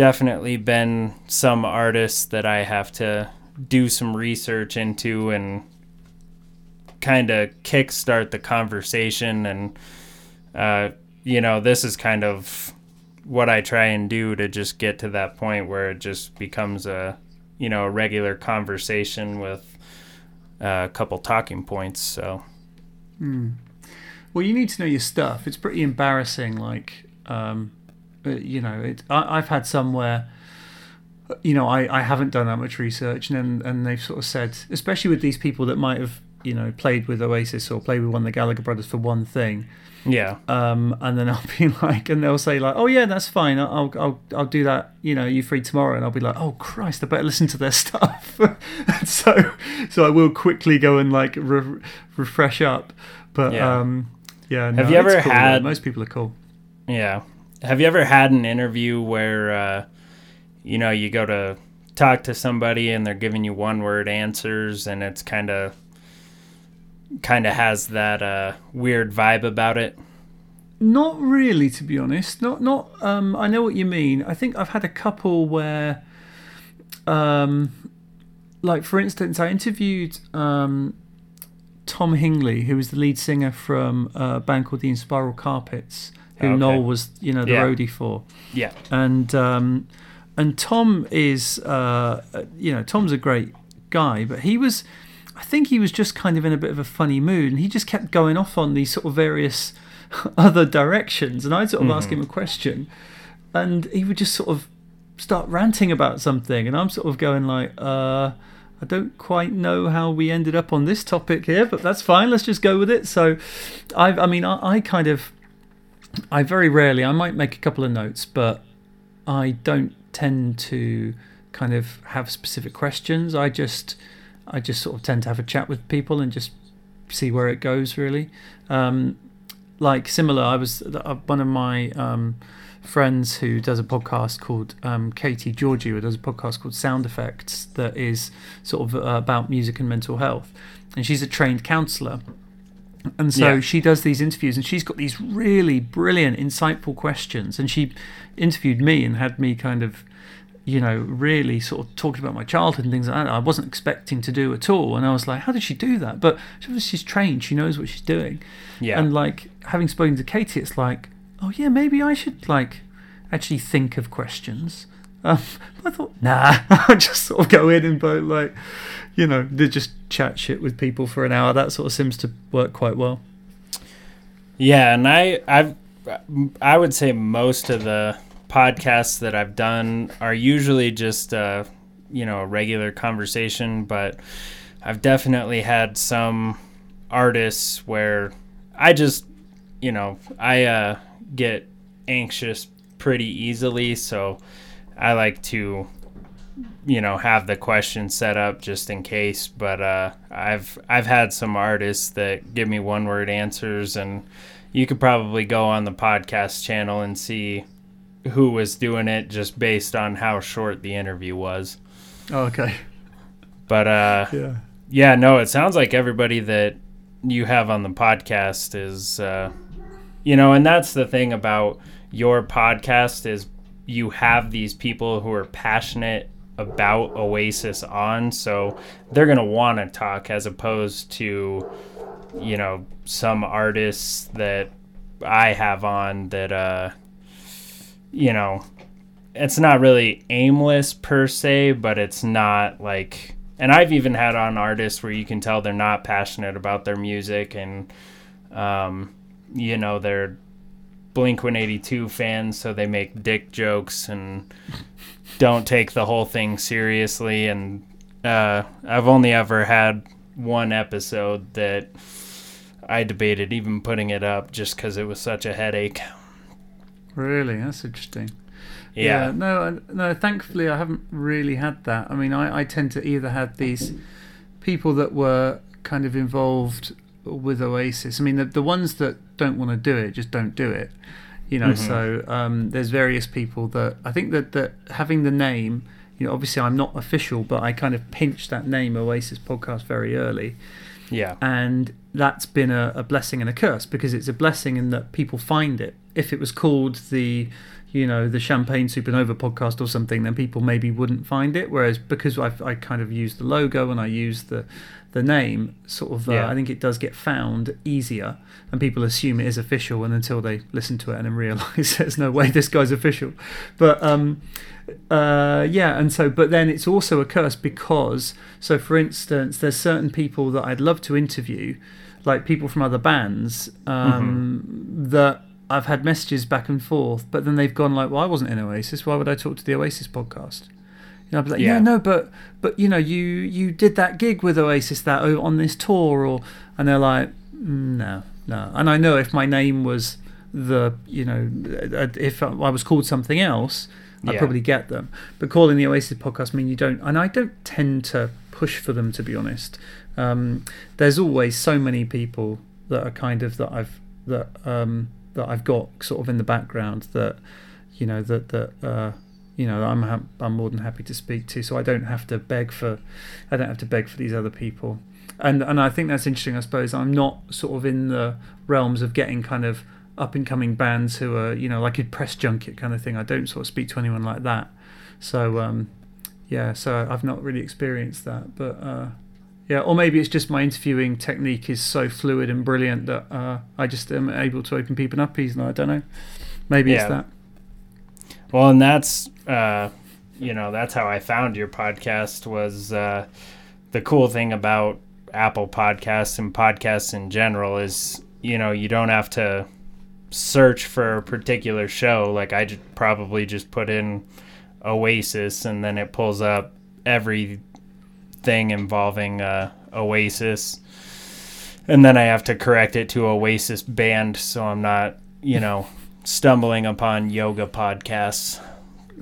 definitely been some artists that I have to do some research into and kind of kickstart the conversation. And, uh, you know, this is kind of what I try and do to just get to that point where it just becomes a, you know, a regular conversation with uh, a couple talking points. So, mm. well, you need to know your stuff. It's pretty embarrassing. Like, um, you know, it, I, have had some where, you know, I, I haven't done that much research, and and they've sort of said, especially with these people that might have, you know, played with Oasis or played with one of the Gallagher brothers for one thing. Yeah. Um, and then I'll (laughs) be like, and they'll say like, oh yeah, that's fine. I'll I'll I'll do that. You know, you free tomorrow, and I'll be like, oh Christ, I better listen to their (laughs) stuff. (laughs) so so I will quickly go and like re- refresh up. But yeah. um, yeah. Have you ever cool, had? Most people are cool. Yeah. Have you ever had an interview where, uh, you know, you go to talk to somebody and they're giving you one word answers and it's kind of kind of has that uh, weird vibe about it? Not really, to be honest. Not not. Um, I know what you mean. I think I've had a couple where, um, like for instance, I interviewed um, Tom Hingley, who was the lead singer from a band called the Inspiral Carpets, who okay. Noel was, you know, the yeah. roadie for. Yeah. And um, and Tom is, uh, you know, Tom's a great guy, but he was, I think he was just kind of in a bit of a funny mood, and he just kept going off on these sort of various (laughs) other directions, and I'd sort of mm-hmm. ask him a question, and he would just sort of start ranting about something, and I'm sort of going like, uh. I don't quite know how we ended up on this topic here, but that's fine. Let's just go with it. So, I, I mean, I, I kind of I very rarely, I might make a couple of notes, but I don't tend to kind of have specific questions. I just, I just sort of tend to have a chat with people and just see where it goes. Really, um, like similar. I was uh, one of my um, friends who does a podcast called um, Katie Georgiou, who does a podcast called Sound Effects that is sort of uh, about music and mental health, and she's a trained counselor. And so yeah. she does these interviews, and she's got these really brilliant, insightful questions. And she interviewed me and had me kind of, you know, really sort of talking about my childhood and things like that. I wasn't expecting to do at all. And I was like, how did she do that? But she's trained; she knows what she's doing. Yeah. And like having spoken to Katie, it's like, oh yeah, maybe I should like actually think of questions. Um, I thought, nah, (laughs) I'll just sort of go in and vote like you know, they just chat shit with people for an hour. That sort of seems to work quite well. Yeah, and I I've I would say most of the podcasts that I've done are usually just uh, you know a regular conversation, but I've definitely had some artists where I just you know I uh, get anxious pretty easily, so I like to you know have the question set up just in case but uh, i've i've had some artists that give me one word answers and you could probably go on the podcast channel and see who was doing it just based on how short the interview was. Oh, okay. But uh (laughs) yeah. yeah no it sounds like everybody that you have on the podcast is uh you know and that's the thing about your podcast is you have these people who are passionate about Oasis on, so they're gonna want to talk as opposed to, you know, some artists that I have on that, uh, you know, it's not really aimless per se, but it's not like. And I've even had on artists where you can tell they're not passionate about their music, and um, you know they're Blink 182 fans, so they make dick jokes and don't take the whole thing seriously. And uh, I've only ever had one episode that I debated even putting it up just because it was such a headache. Really, that's interesting. Yeah. yeah. no, no. Thankfully, I haven't really had that. I mean, I, I tend to either have these people that were kind of involved with Oasis. I mean, the the ones that don't want to do it just don't do it you know. Mm-hmm. So um, there's various people that I think that that having the name you know, obviously I'm not official, but I kind of pinched that name Oasis Podcast very early. Yeah. And that's been a, a blessing and a curse because it's a blessing in that people find it. If it was called the you know the champagne supernova podcast or something then people maybe wouldn't find it whereas because I've, i kind of used the logo and i use the the name sort of uh, yeah. i think it does get found easier and people assume it is official and until they listen to it and then realize (laughs) there's no way this guy's official but um uh, yeah, and so, but then it's also a curse because, so for instance, there's certain people that I'd love to interview, like people from other bands, um, mm-hmm. that I've had messages back and forth, but then they've gone like, "Well, I wasn't in Oasis. Why would I talk to the Oasis podcast?" You know, I'd be like, yeah. "Yeah, no, but but you know, you you did that gig with Oasis that on this tour, or," and they're like, mm, "No, no." And I know if my name was the, you know, uh, if I was called something else, I'd yeah. probably get them. But calling the Oasis podcast, I mean, you don't, and I don't tend to push for them to be honest. Um, there's always so many people that are kind of that I've that um, that I've got sort of in the background that you know that that uh, you know I'm ha- I'm more than happy to speak to. So I don't have to beg for I don't have to beg for these other people. And and I think that's interesting. I suppose I'm not sort of in the realms of getting kind of up and coming bands who are you know like a press junket kind of thing. I don't sort of speak to anyone like that. So um, yeah, so I've not really experienced that, but. Uh, yeah, or maybe it's just my interviewing technique is so fluid and brilliant that uh, I just am able to open people up easily. I don't know. Maybe yeah. it's that. Well, and that's uh, you know that's how I found your podcast was uh, the cool thing about Apple Podcasts and podcasts in general is you know you don't have to search for a particular show. Like I probably just put in Oasis and then it pulls up every thing involving uh, Oasis, and then I have to correct it to Oasis band, so I'm not, you know, stumbling upon yoga podcasts.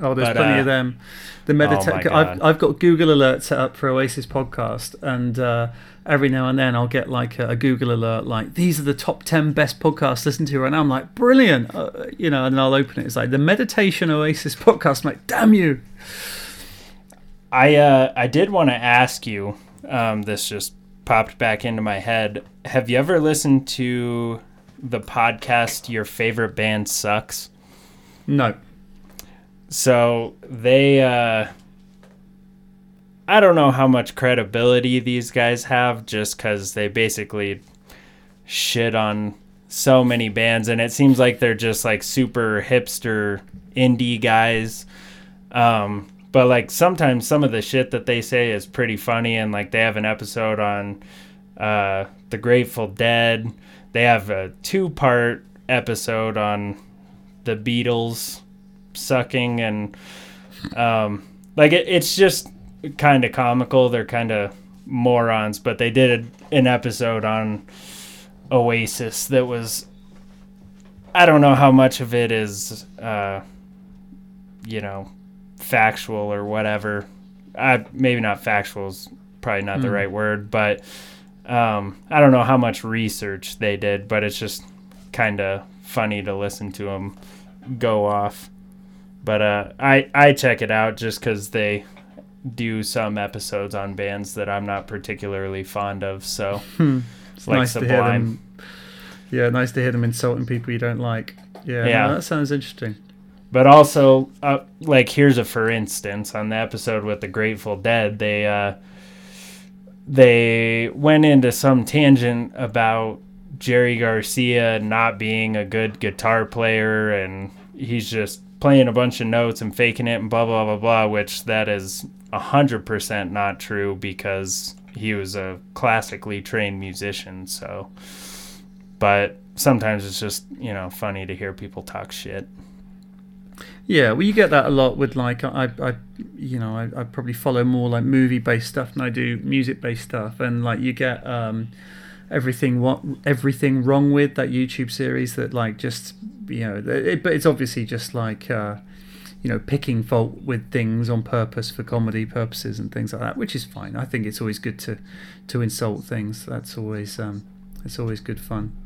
Oh, there's but, plenty uh, of them. The meditation. Oh I've I've got Google Alert set up for Oasis podcast, and uh, every now and then I'll get like a, a, Google alert, like these are the top ten best podcasts to listen to right now. I'm like, brilliant, uh, you know, and I'll open it. It's like the Meditation Oasis podcast. I'm like, damn you. I uh, I did want to ask you. Um, this just popped back into my head. Have you ever listened to the podcast "Your Favorite Band Sucks"? No. So they, uh, I don't know how much credibility these guys have, just because they basically shit on so many bands, and it seems like they're just like super hipster indie guys. Um, but like sometimes some of the shit that they say is pretty funny and like they have an episode on uh the grateful dead. They have a two part episode on the beatles sucking and um like it, it's just kind of comical. They're kind of morons but they did an episode on oasis that was i don't know how much of it is uh you know factual or whatever. I maybe not factual is probably not mm. the hmm. right word, but um, I don't know how much research they did, but it's just kind of funny to listen to them go off. But uh, I I check it out just because they do some episodes on bands that I'm not particularly fond of. So (laughs) hmm. it's like nice Sublime. To hear them, yeah, nice to hear them insulting people you don't like. Yeah, yeah. No, that sounds interesting. But also, uh, like here's a for instance on the episode with the Grateful Dead, they uh, they went into some tangent about Jerry Garcia not being a good guitar player, and he's just playing a bunch of notes and faking it and blah blah blah blah. Which that is hundred percent not true because he was a classically trained musician. So, but sometimes it's just you know funny to hear people talk shit. Yeah, well, you get that a lot with like I, I you know, I, I probably follow more like movie based stuff than I do music based stuff, and like you get um, everything what everything wrong with that YouTube series that like just you know, it, but it's obviously just like. Uh, you know, picking fault with things on purpose for comedy purposes and things like that, which is fine. I think it's always good to to insult things. That's always um, it's always good fun.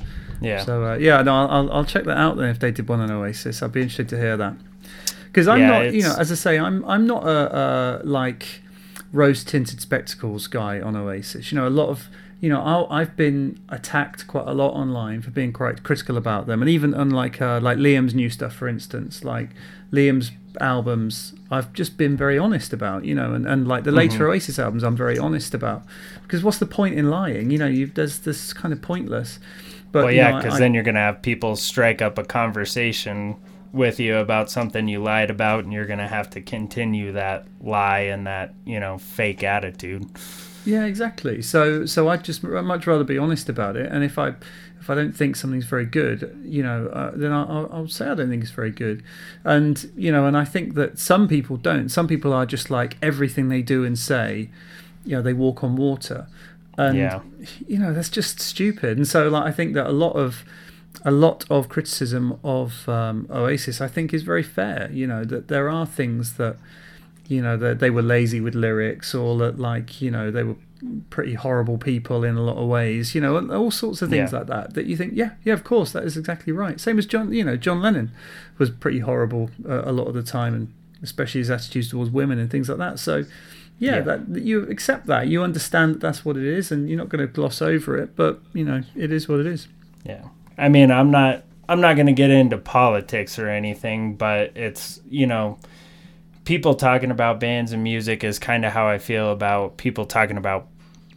Yeah. So uh, yeah, no, I'll I'll check that out then if they did one on Oasis. I'd be interested to hear that because I'm Yeah, not, you know, as I say, I'm I'm not a, a like rose tinted spectacles guy on Oasis. You know, a lot of you know, I'll, I've been attacked quite a lot online for being quite critical about them, and even unlike uh, like Liam's new stuff, for instance, like Liam's albums, I've just been very honest about. You know, and, and like the later Oasis albums, I'm very honest about because what's the point in lying? You know, you there's this kind of pointless. But Well, yeah, know, I- because then you're gonna have people strike up a conversation with you about something you lied about, and you're gonna have to continue that lie and that you know fake attitude. Yeah, exactly. So, so I'd just I'd much rather be honest about it. And if I if I don't think something's very good, you know, uh, then I'll, I'll- I'll say I don't think it's very good. And you know, and I think that some people don't. Some people are just like everything they do and say, you know, they walk on water. And Yeah. you know, that's just stupid. And so, like, I think that a lot of a lot of criticism of um, Oasis, I think, is very fair. You know, that there are things that you know that they were lazy with lyrics or that like you know they were pretty horrible people in a lot of ways you know and all sorts of things Yeah. like that that you think yeah yeah of course that is exactly right same as john you know john lennon was pretty horrible uh, a lot of the time and especially his attitudes towards women and things like that so yeah, Yeah. that you accept that you understand that that's what it is and you're not going to gloss over it but you know it is what it is Yeah. I mean, I'm not I'm not going to get into politics or anything, but it's, you know, people talking about bands and music is kind of how I feel about people talking about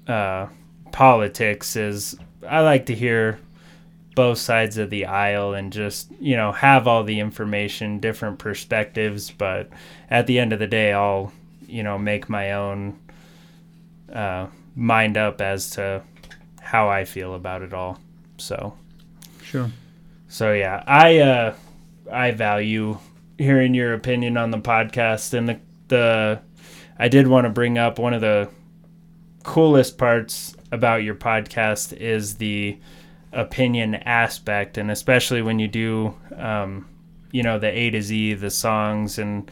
uh, politics is I like to hear both sides of the aisle and just, you know, have all the information, different perspectives, but at the end of the day I'll, you know, make my own uh, mind up as to how I feel about it all. So, sure. So yeah, I uh I value hearing your opinion on the podcast and the the I did want to bring up one of the coolest parts about your podcast is the opinion aspect and especially when you do um you know the A to Z the songs and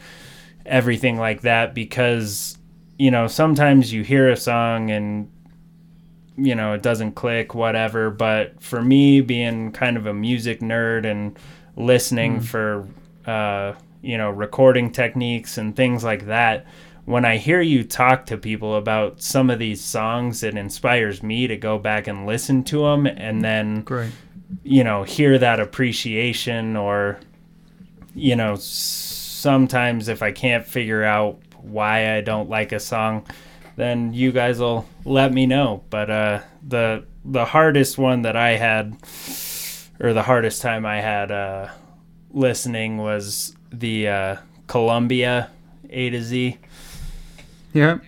everything like that because you know sometimes you hear a song and you know it doesn't click whatever. But for me being kind of a music nerd and listening for uh you know recording techniques and things like that when i hear you talk to people about some of these songs it inspires me to go back and listen to them and then great. you know hear that appreciation or you know sometimes if i can't figure out why i don't like a song then you guys will let me know. But uh the the hardest one that i had or the hardest time i had uh listening was the uh columbia a to z. Yeah.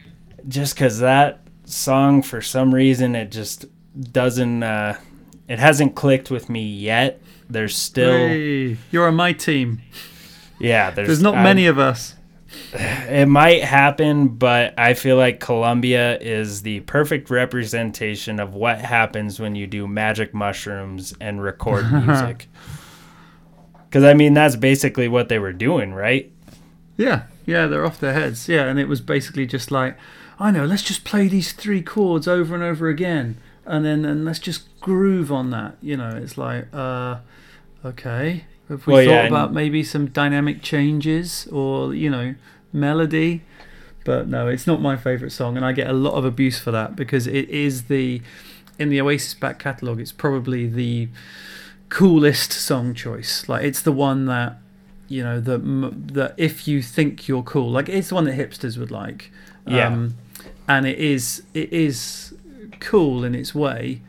Just because that song for some reason it just doesn't uh it hasn't clicked with me yet. There's still hey, you're on my team. Yeah there's, there's not I- many of us it might happen but i feel like columbia is the perfect representation of what happens when you do magic mushrooms and record (laughs) music because i mean that's basically what they were doing right Yeah, yeah, they're off their heads. Yeah, and it was basically just like, I know, let's just play these three chords over and over again, and then and let's just groove on that. You know, it's like, uh, okay, have we Well, thought yeah, about maybe some dynamic changes or you know, melody? But no, it's not my favorite song, and I get a lot of abuse for that because it is the in the Oasis back catalogue. It's probably the coolest song choice. Like it's the one that you know that that if you think you're cool, like it's the one that hipsters would like. Yeah. Um, and it is it is cool in its way,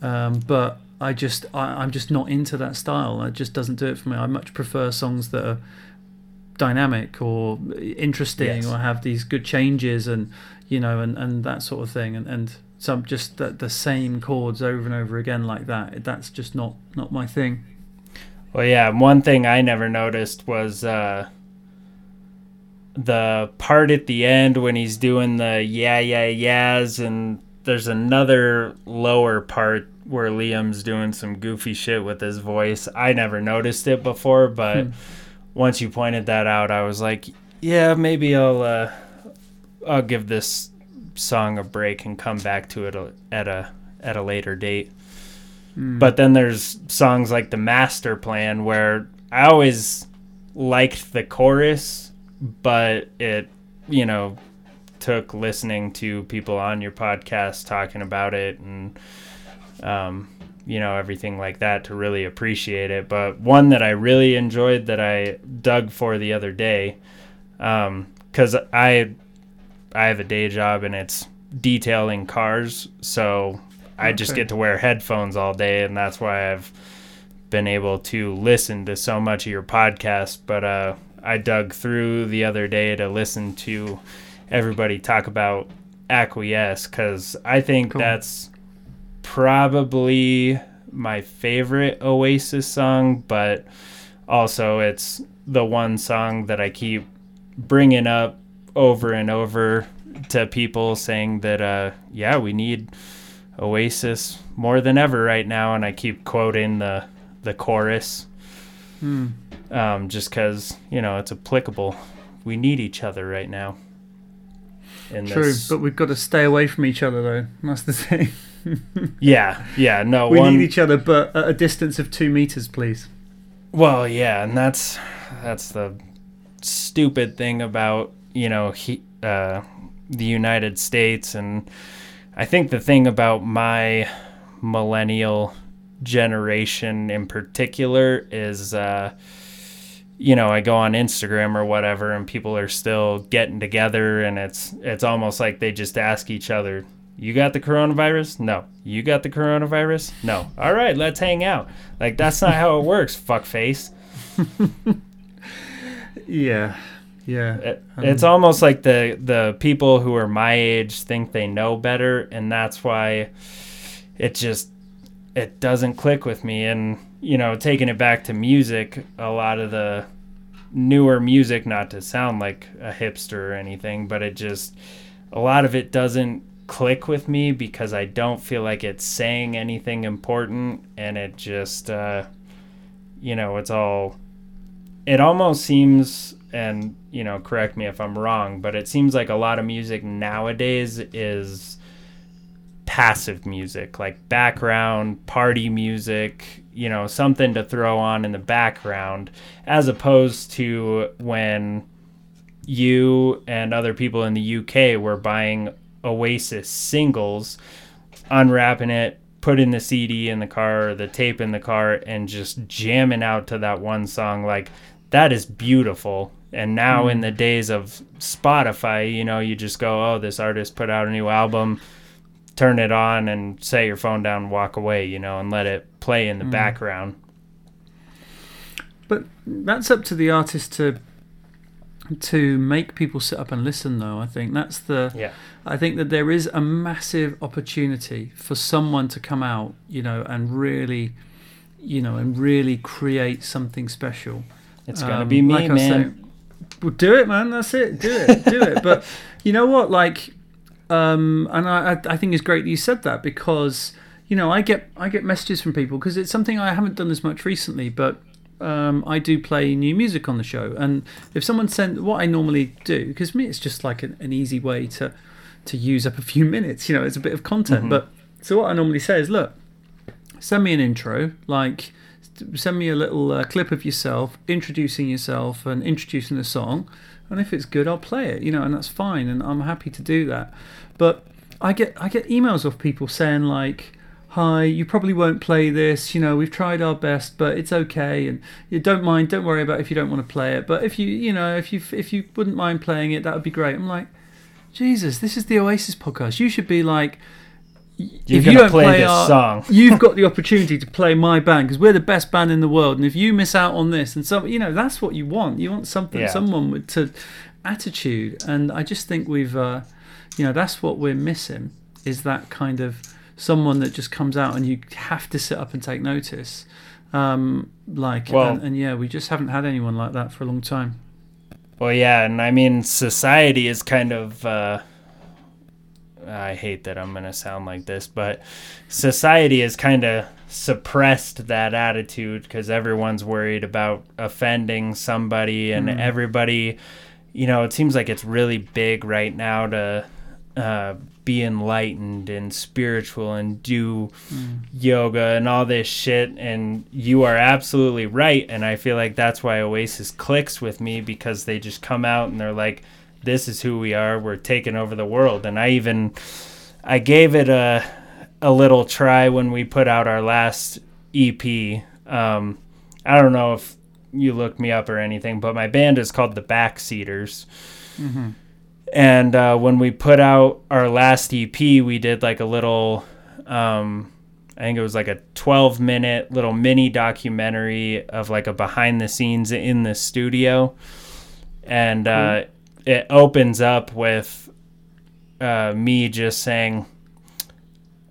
um, but I just I, I'm just not into that style. It just doesn't do it for me. I much prefer songs that are dynamic or interesting Yes. or have these good changes and you know and, and that sort of thing and and some just the, the same chords over and over again like that. That's just not not my thing. Well, yeah, one thing I never noticed was uh, the part at the end when he's doing the yeah, yeah, yeahs, and there's another lower part where Liam's doing some goofy shit with his voice. I never noticed it before, but Hmm. once you pointed that out, I was like, yeah, maybe I'll uh, I'll give this song a break and come back to it at a at a later date. Hmm. But then there's songs like the Master Plan where I always liked the chorus, but it, you know, took listening to people on your podcast talking about it and, um, you know, everything like that to really appreciate it. But one that I really enjoyed that I dug for the other day, because um, I, I have a day job and it's detailing cars, so I okay. just get to wear headphones all day, and that's why I've been able to listen to so much of your podcast. But uh, I dug through the other day to listen to everybody talk about acquiesce because I think cool. that's probably my favorite Oasis song, but also it's the one song that I keep bringing up over and over to people saying that, uh, yeah, we need Oasis more than ever right now, and I keep quoting the the chorus, hmm. um, just because you know it's applicable. We need each other right now. True, this... but we've got to stay away from each other, though. That's the (laughs) thing. (laughs) yeah, yeah, no. We one... need each other, but at a distance of two meters, please. Well, yeah, and that's that's the stupid thing about you know he, uh, the United States and I think the thing about my millennial generation in particular is, uh, you know, I go on Instagram or whatever, and people are still getting together, and it's it's almost like they just ask each other, "You got the coronavirus? No. You got the coronavirus? No. All right, let's hang out." Like that's not how it works, (laughs) fuckface. yeah. Yeah. It, um, it's almost like the the people who are my age think they know better and that's why it just it doesn't click with me and you know, taking it back to music, a lot of the newer music not to sound like a hipster or anything, but it just a lot of it doesn't click with me because I don't feel like it's saying anything important and it just uh you know, it's all it almost seems and you know, correct me if I'm wrong, but it seems like a lot of music nowadays is passive music, like background party music, you know, something to throw on in the background, as opposed to when you and other people in the UK were buying Oasis singles, unwrapping it, putting the CD in the car or the tape in the car, and just jamming out to that one song. Like, that is beautiful and now mm. in the days of Spotify, you know, you just go, oh, this artist put out a new album, turn it on and set your phone down and walk away, you know, and let it play in the mm. background. But that's up to the artist to to make people sit up and listen though i think that's the yeah i think that there is a massive opportunity for someone to come out you know and really you know and really create something special it's gonna um, be me like man well, do it, man. That's it. Do it. Do it. But (laughs) you know what? Like, um, and I, I think it's great that you said that because you know I get I get messages from people because it's something I haven't done as much recently, but um, I do play new music on the show. And if someone sent what I normally do, because me it's just like an, an, easy way to to use up a few (laughs) minutes. You know, it's a bit of content. Mm-hmm. But so what I normally say is, look, send me an intro, like send me a little uh, clip of yourself introducing yourself and introducing the song and if it's good i'll play it you know and that's fine and i'm happy to do that but i get i get emails of people saying like hi you probably won't play this you know we've tried our best but it's okay and you don't mind don't worry about if you don't want to play it but if you you know if you if you wouldn't mind playing it that would be great i'm like jesus this is the oasis podcast you should be like you're if you don't play, play this our, song, (laughs) you've got the opportunity to play my band because we're the best band in the world. And if you miss out on this, and so you know that's what you want. You want something, yeah. someone with to attitude. And I just think we've, uh, you know, that's what we're missing is that kind of someone that just comes out and you have to sit up and take notice. Um, like, well, and, and yeah, we just haven't had anyone like that for a long time. Well, yeah, and I mean, society is kind of. Uh, I hate that I'm going to sound like this, but society has kind of suppressed that attitude because everyone's worried about offending somebody and mm. everybody, you know, it seems like it's really big right now to uh, be enlightened and spiritual and do yoga and all this shit and you are absolutely right and I feel like that's why Oasis clicks with me because they just come out and they're like this is who we are we're taking over the world. And I even I gave it a a little try when we put out our last EP um I don't know if you looked me up or anything but my band is called the Backseaters and uh, when we put out our last EP, we did like a little, um, I think it was like a 12 minute little mini documentary of like a behind the scenes in the studio. And uh, it opens up with uh, me just saying,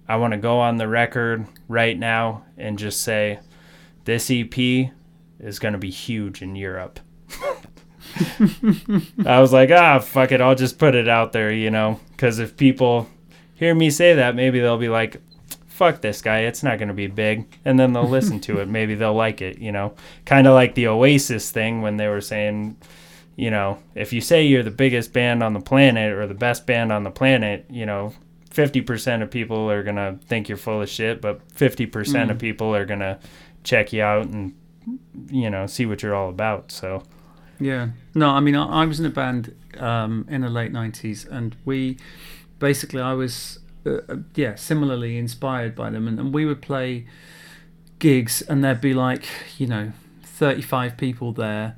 I want to go on the record right now and just say, this EP is going to be huge in Europe. (laughs) I was like, ah, fuck it, I'll just put it out there, you know, because if people hear me say that, maybe they'll be like, fuck this guy, it's not going to be big. And then they'll listen to it. (laughs) Maybe they'll like it, you know, kind of like the Oasis thing when they were saying, you know, if you say you're the biggest band on the planet or the best band on the planet, you know, 50% of people are going to think you're full of shit, but 50% of people are going to check you out and, you know, see what you're all about. So, Yeah. No, I mean, I, I was in a band um, in the late 90s, and we basically, I was, uh, uh, yeah, similarly inspired by them. And, and we would play gigs, and there'd be like, you know, 35 people there.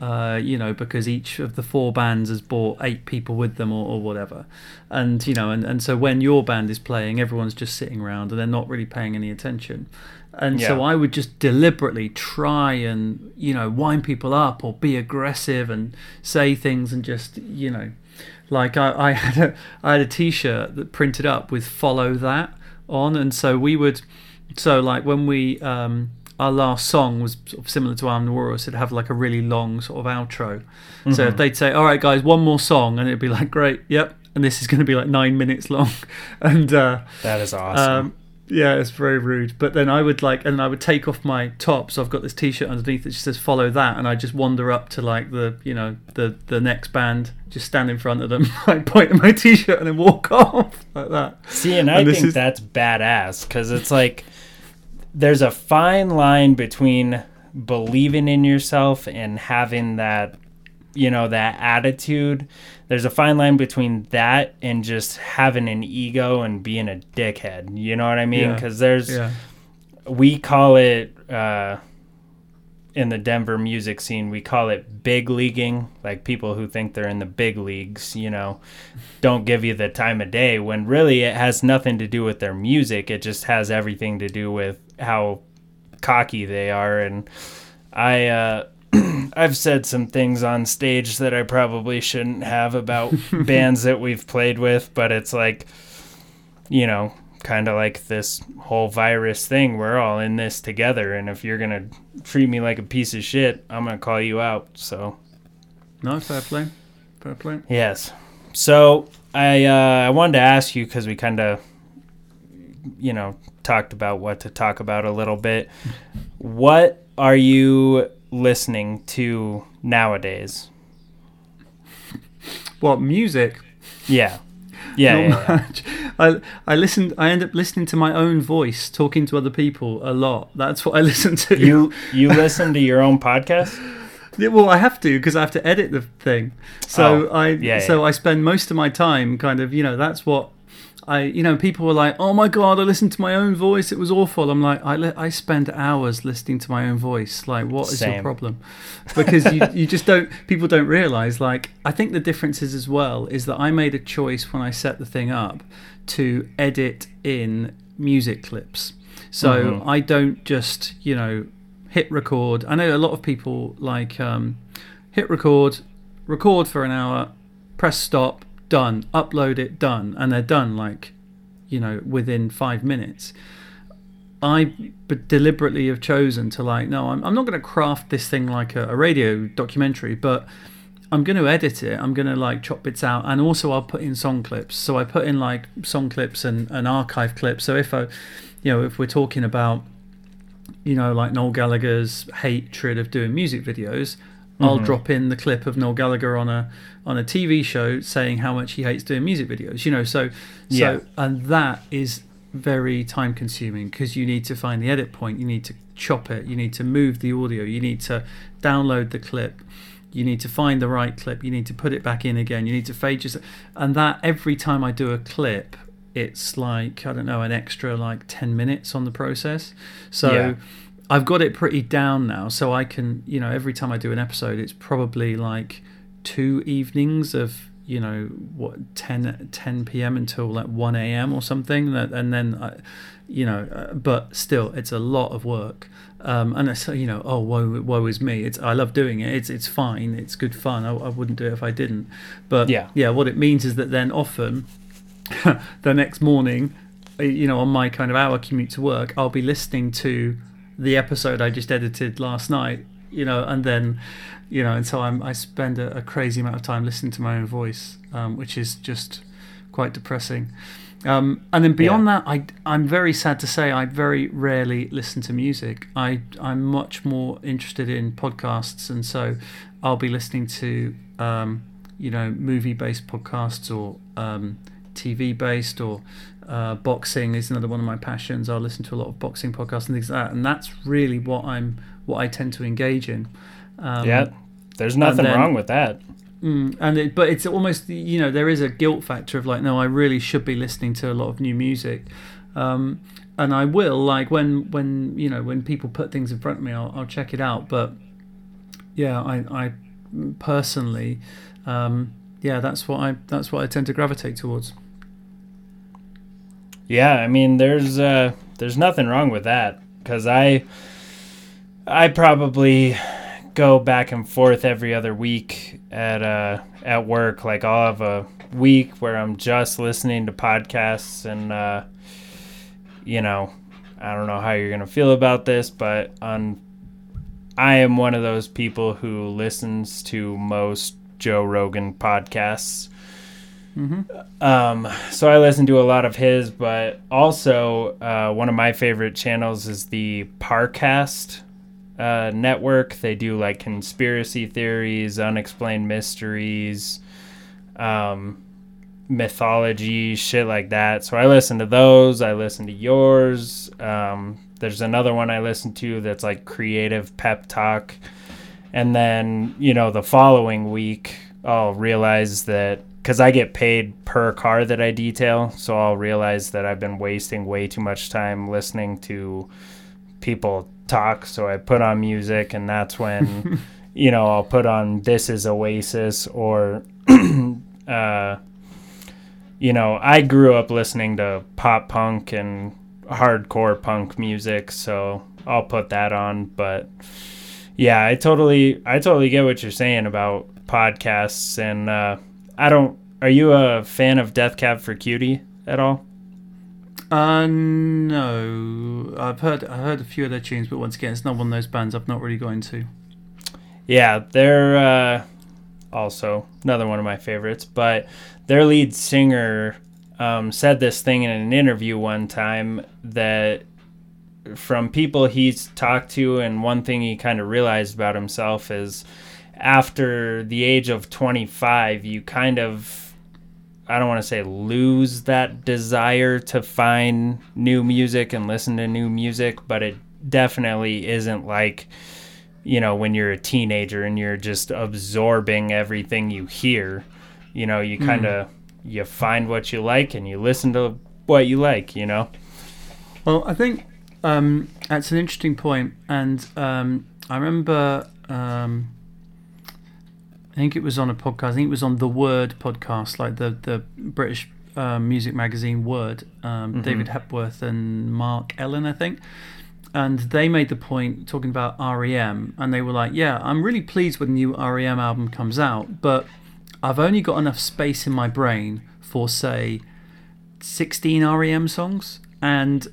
Uh, you know, because each of the four bands has brought eight people with them or, or whatever. And, you know, and, and so when your band is playing, everyone's just sitting around and they're not really paying any attention. And so I would just deliberately try and, you know, wind people up or be aggressive and say things and just, you know, like I, I had a I had a t-shirt that printed up with follow that on and so we would so like when we um our last song was sort of similar to Arm Walrus. It'd have like a really long sort of outro. So if they'd say, "All right, guys, one more song," and it'd be like, "Great, yep," and this is going to be like nine minutes long, (laughs) and uh, that is awesome. um, yeah, it's very rude. But then I would like, and I would take off my top. So I've got this T-shirt underneath that just says "Follow that," and I just wander up to like the, you know, the the next band, just stand in front of them, (laughs) like point at my T-shirt, and then walk (laughs) off like that. See, and I and this think is- that's badass because it's like there's a fine line between believing in yourself and having that, you know, that attitude. There's a fine line between that and just having an ego and being a dickhead. You know what I mean? Yeah. Because there's, Yeah, we call it, uh, in the Denver music scene, we call it big leaguing. Like people who think they're in the big leagues, you know, don't give you the time of day when really it has nothing to do with their music. It just has everything to do with how cocky they are. And I, uh, (clears throat) I've said some things on stage that I probably shouldn't have about (laughs) bands that we've played with, but it's like, you know, kind of like this whole virus thing. We're all in this together, and if you're gonna treat me like a piece of shit, I'm gonna call you out. So no, fair play, fair play. yes. So I uh, I wanted to ask you because we kind of, you know, talked about what to talk about a little bit. What are you listening to nowadays? What music? Yeah. Yeah, yeah, yeah. much. I I listened. I end up listening to my own voice talking to other people a lot. That's what I (laughs) listen to. You you listen to your own podcast? Yeah, well, I have to because I have to edit the thing. So Oh, I yeah, so. I spend most of my time kind of you know that's what I you know people were like oh my god I listened to my own voice it was awful. I'm like I li- I spend hours listening to my own voice. Like what is your problem? Because you you just don't people don't realize like I think the difference is as well is that I made a choice when I set the thing up to edit in music clips. So Mhm. I don't just you know hit record. I know a lot of people like um, hit record, record for an hour, press stop, done, upload it, done, and they're done like, you know, within five minutes. I deliberately have chosen to like, no, I'm, I'm not going to craft this thing like a, a radio documentary, but I'm going to edit it. I'm going to like chop bits out, and also I'll put in song clips. So I put in like song clips and, and archive clips. So if I, you know, if we're talking about you know, like Noel Gallagher's hatred of doing music videos, I'll mm-hmm. drop in the clip of Noel Gallagher on a on a TV show saying how much he hates doing music videos. You know, so so Yeah. and that is very time consuming because you need to find the edit point, you need to chop it, you need to move the audio, you need to download the clip, you need to find the right clip, you need to put it back in again, you need to fade just and that every time I do a clip, it's like I don't know an extra like ten minutes on the process. So. Yeah. I've got it pretty down now, so I can, you know, every time I do an episode, it's probably like two evenings of, you know, what 10, 10 p.m. until like one a.m. or something, and then, I, you know, uh, but still, it's a lot of work. Um, and it's, you know, oh, woe, woe is me. It's I love doing it. It's it's fine. It's good fun. I, I wouldn't do it if I didn't. But Yeah. yeah, what it means is that then often (laughs) the next morning, uh, you know, on my kind of hour commute to work, I'll be listening to the episode I just edited last night, you know, and then, you know, and so I'm, I spend a, a crazy amount of time listening to my own voice, um, which is just quite depressing. Um, and then beyond that, I, I'm very sad to say I very rarely listen to music. I, I'm much more interested in podcasts, and so I'll be listening to, um, you know, movie-based podcasts or um, TV-based or uh, boxing is another one of my passions. I'll listen to a lot of boxing podcasts and things like that, and that's really what I'm what I tend to engage in. Um, yeah, there's nothing then- wrong with that. Mm, and it, but it's almost you know there is a guilt factor of like no I really should be listening to a lot of new music, um, and I will like when when you know when people put things in front of me I'll, I'll check it out. But yeah, I, I personally, um, yeah, that's what I that's what I tend to gravitate towards. Yeah, I mean, there's uh, there's nothing wrong with that because I I probably go back and forth every other week at uh at work. Like I'll have a week where I'm just listening to podcasts and uh, you know I don't know how you're gonna feel about this, but on I am one of those people who listens to most Joe Rogan podcasts. Um, so I listen to a lot of his, but also uh, one of my favorite channels is the Parcast uh, network. They do like conspiracy theories, unexplained mysteries, um, mythology, shit like that. So I listen to those. I listen to yours. Um, there's another one I listen to that's like creative pep talk. And then, you know, the following week, I'll realize that because I get paid per car that I detail. So I'll realize that I've been wasting way too much time listening to people talk. So I put on music, and that's when, (laughs) you know, I'll put on This is Oasis or, (clears throat) uh, you know, I grew up listening to pop punk and hardcore punk music. So I'll put that on. But yeah, I totally, I totally get what you're saying about podcasts. And, uh, I don't, are you a fan of Death Cab for Cutie at all? Uh, no, I've heard I heard a few of their tunes, but once again, it's not one of those bands I've not really got into. Yeah, they're uh, also another one of my favorites. But their lead singer um, said this thing in an interview one time that from people he's talked to, and one thing he kind of realized about himself is after the age of 25, you kind of I don't want to say lose that desire to find new music and listen to new music, but it definitely isn't like, you know, when you're a teenager and you're just absorbing everything you hear. You know, you kind of you find what you like and you listen to what you like, you know. Well, I think um, that's an interesting point, and um, I remember. Um, I think it was on a podcast. I think it was on the Word podcast, like the the British um, music magazine Word. Um, David Hepworth and Mark Ellen, I think, and they made the point talking about REM, and they were like, "Yeah, I'm really pleased when the new REM album comes out, but I've only got enough space in my brain for say 16 REM songs, and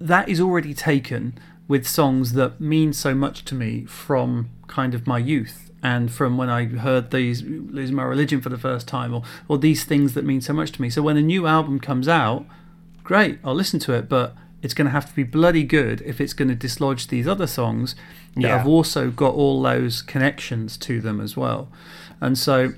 that is already taken with songs that mean so much to me from kind of my youth and from when I heard these losing my religion for the first time or or these things that mean so much to me. So when a new album comes out, great, I'll listen to it, but it's going to have to be bloody good if it's going to dislodge these other songs that Yeah. have also got all those connections to them as well. And so,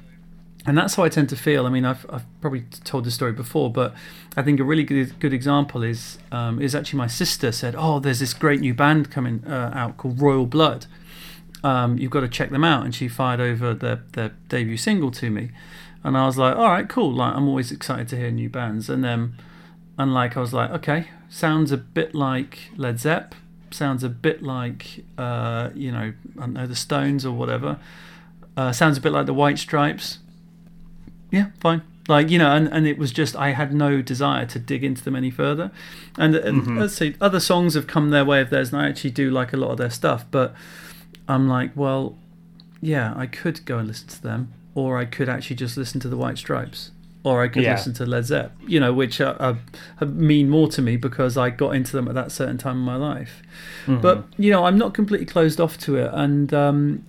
and that's how I tend to feel. I mean, I've, I've probably told this story before, but I think a really good good example is um, is actually my sister said, "Oh, there's this great new band coming uh, out called Royal Blood. Um, you've got to check them out." And she fired over their their debut single to me, and I was like, "All right, cool. Like, I'm always excited to hear new bands." And then, and like, I was like, "Okay, sounds a bit like Led Zepp." Sounds a bit like, uh, you know, I don't know, the Stones or whatever. Uh, sounds a bit like the White Stripes yeah, fine. Like you know, and, and it was just I had no desire to dig into them any further. And, and let's see, other songs have come their way of theirs, and I actually do like a lot of their stuff. But I'm like, well, yeah, I could go and listen to them, or I could actually just listen to the White Stripes, or I could Yeah. listen to Led Zepp. You know, which uh, uh, mean more to me because I got into them at that certain time in my life. But you know, I'm not completely closed off to it, and um,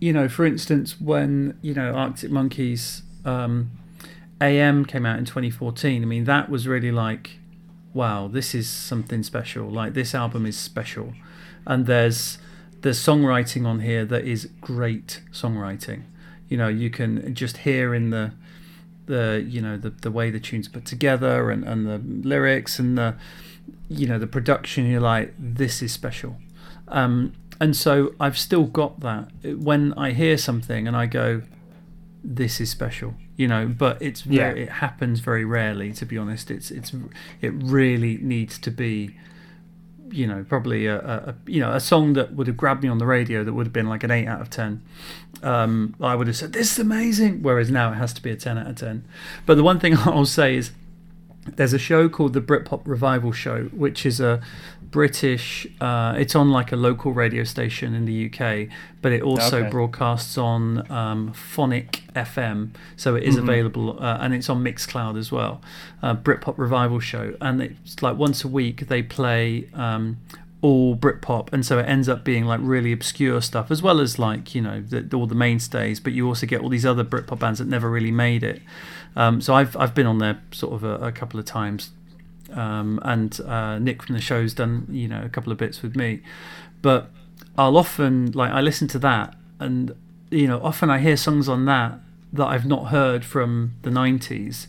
you know, for instance, when you know Arctic Monkeys um, AM came out in 2014, I mean that was really like, wow, this is something special. Like this album is special, and there's there's songwriting on here that is great songwriting. You know, you can just hear in the the you know the the way the tunes put together and and the lyrics and the you know the production you're like this is special um, and so I've still got that when I hear something and I go this is special you know but it's very, Yeah. it happens very rarely to be honest it's it's it really needs to be you know probably a, a, you know a song that would have grabbed me on the radio that would have been like an 8 out of 10 um, I would have said this is amazing whereas now it has to be a 10 out of 10 but the one thing (laughs) I'll say is there's a show called the Britpop Revival Show, which is a British. Uh, it's on like a local radio station in the UK, but it also Okay. broadcasts on um, Phonic FM, so it is available, uh, and it's on Mixcloud as well. Uh, Britpop Revival Show, and it's like once a week they play. Um, all Britpop, and so it ends up being like really obscure stuff, as well as like you know the, all the mainstays. But you also get all these other Britpop bands that never really made it. Um, so I've I've been on there sort of a, a couple of times, um, and uh, Nick from the show's done you know a couple of bits with me, but I'll often like I listen to that, and you know often I hear songs on that that I've not heard from the '90s,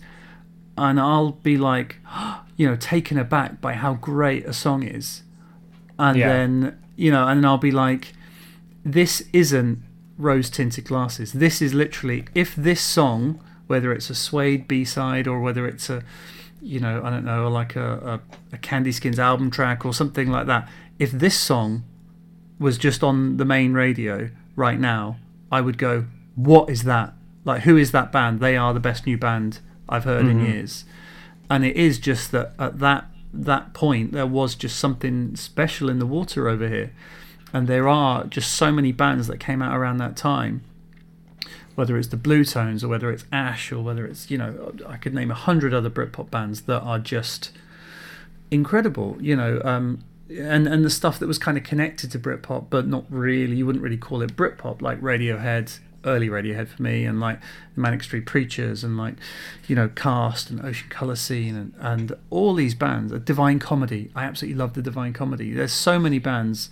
and I'll be like, (gasps) you know, taken aback by how great a song is, and Yeah. then you know, and then I'll be like, this isn't rose tinted glasses. This is literally if this song, whether it's a Suede B side or whether it's a, you know, I don't know, like a, a, a Candy Skins album track or something like that. If this song was just on the main radio right now, I would go, what is that? Like, who is that band? They are the best new band I've heard in mm-hmm. years. And it is just that at that that point there was just something special in the water over here and there are just so many bands that came out around that time whether it's the blue tones or whether it's ash or whether it's you know i could name a hundred other britpop bands that are just incredible you know um and and the stuff that was kind of connected to britpop but not really you wouldn't really call it britpop like radiohead early radiohead for me and like the manic street preachers and like you know cast and ocean color scene and, and all these bands a divine comedy. I absolutely love the divine comedy. There's so many bands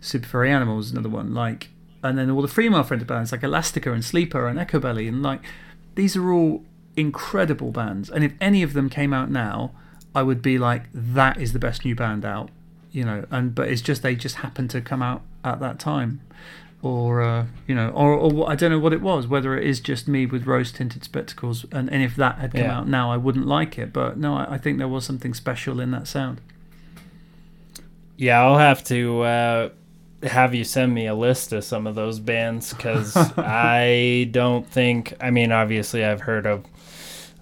super furry animals another one like and then all the female friendly bands like elastica and sleeper and echobelly and like these are all incredible bands. And if any of them came out now i would be like that is the best new band out you know and but it's just they just happened to come out at that time. Or uh, you know or, or i don't know what it was whether it is just me with rose tinted spectacles and, and if that had come Yeah. out now i wouldn't like it but no I, I think there was something special in that sound. Yeah, I'll have to uh, have you send me a list of some of those bands because (laughs) I don't think. I mean, obviously, I've heard of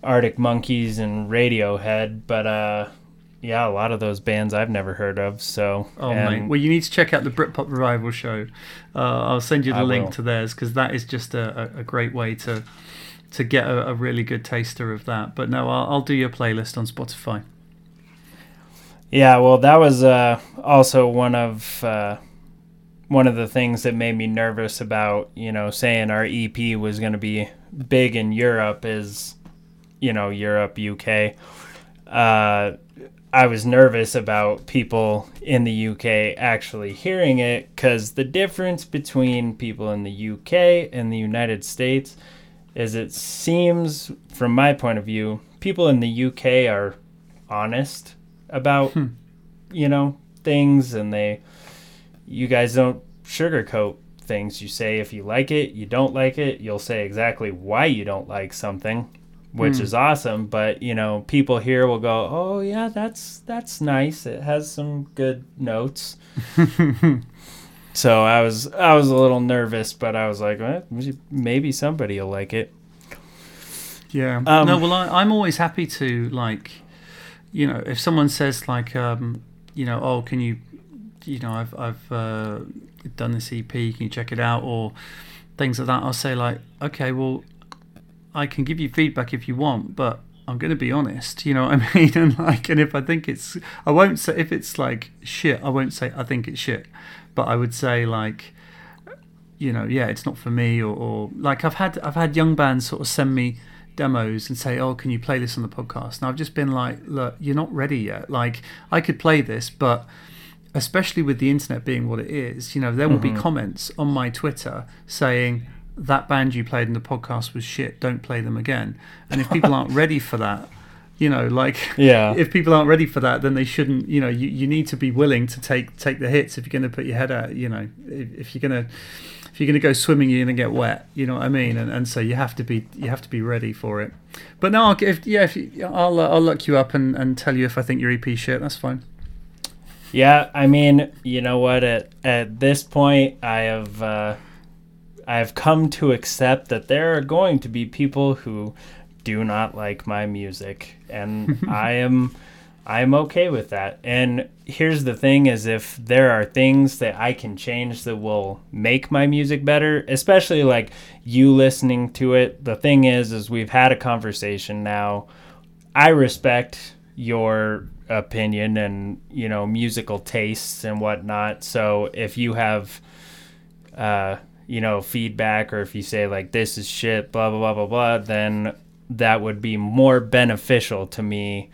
Arctic Monkeys and Radiohead, but uh, yeah, a lot of those bands I've never heard of. So, Oh and- mate! Well, you need to check out the Britpop Revival show. Uh, I'll send you the I link will. to theirs because that is just a, a, great way to to get a, a really good taster of that. But no, I'll, I'll do your playlist on Spotify. Yeah, well, that was uh, also one of uh, one of the things that made me nervous about you know saying our EP was going to be big in Europe is you know Europe UK. uh, I was nervous about people in the UK actually hearing it because the difference between people in the UK and the United States is it seems, from my point of view, people in the UK are honest about, Hmm. you know, things and they, you guys don't sugarcoat things. You say if you like it, you don't like it, you'll say exactly why you don't like something which Hmm. is awesome. But you know, people here will go, "Oh yeah, that's that's nice. It has some good notes." (laughs) so I was I was a little nervous, but I was like, eh, maybe somebody will like it. Yeah. Um, no, well, I, I'm always happy to like, you know, if someone says like, um, you know, oh, can you, you know, I've I've uh, done this EP, can you check it out, or things like that. I'll say like, okay, well, I can give you feedback if you want, but I'm going to be honest. (laughs) You know what I (laughs) mean? And like, and if I think it's, I won't say if it's like shit. I won't say I think it's shit, but I would say like you know, yeah, it's not for me, or, or like I've had I've had young bands sort of send me demos and say, oh, can you play this on the podcast? And I've just been like, look, you're not ready yet. Like I could play this, but especially with the internet being what it is, you know, there will be comments on my Twitter saying that band you played in the podcast was shit. Don't play them again. And if people aren't ready for that. You know, like (laughs) Yeah. (laughs) if people aren't ready for that, then they shouldn't. You know, you, you need to be willing to take take the hits if you're going to put your head out. You know, if, if you're going to if you're going to go swimming, you're going to get wet. You know what I mean? And and so you have to be you have to be ready for it. But no, I'll, if, yeah, if you, I'll uh, I'll look you up and, and tell you if I think your EP shit. That's fine. Yeah, I mean, you know what? At at this point, I have uh, I have come to accept that there are going to be people who do not like my music, and (laughs) I am I am okay with that. And here's the thing: is if there are things that I can change that will make my music better, especially like you listening to it. The thing is, is we've had a conversation now. I respect your opinion and you know musical tastes and whatnot. So if you have, uh, you know, feedback or if you say like this is shit, blah blah blah blah blah, then that would be more beneficial to me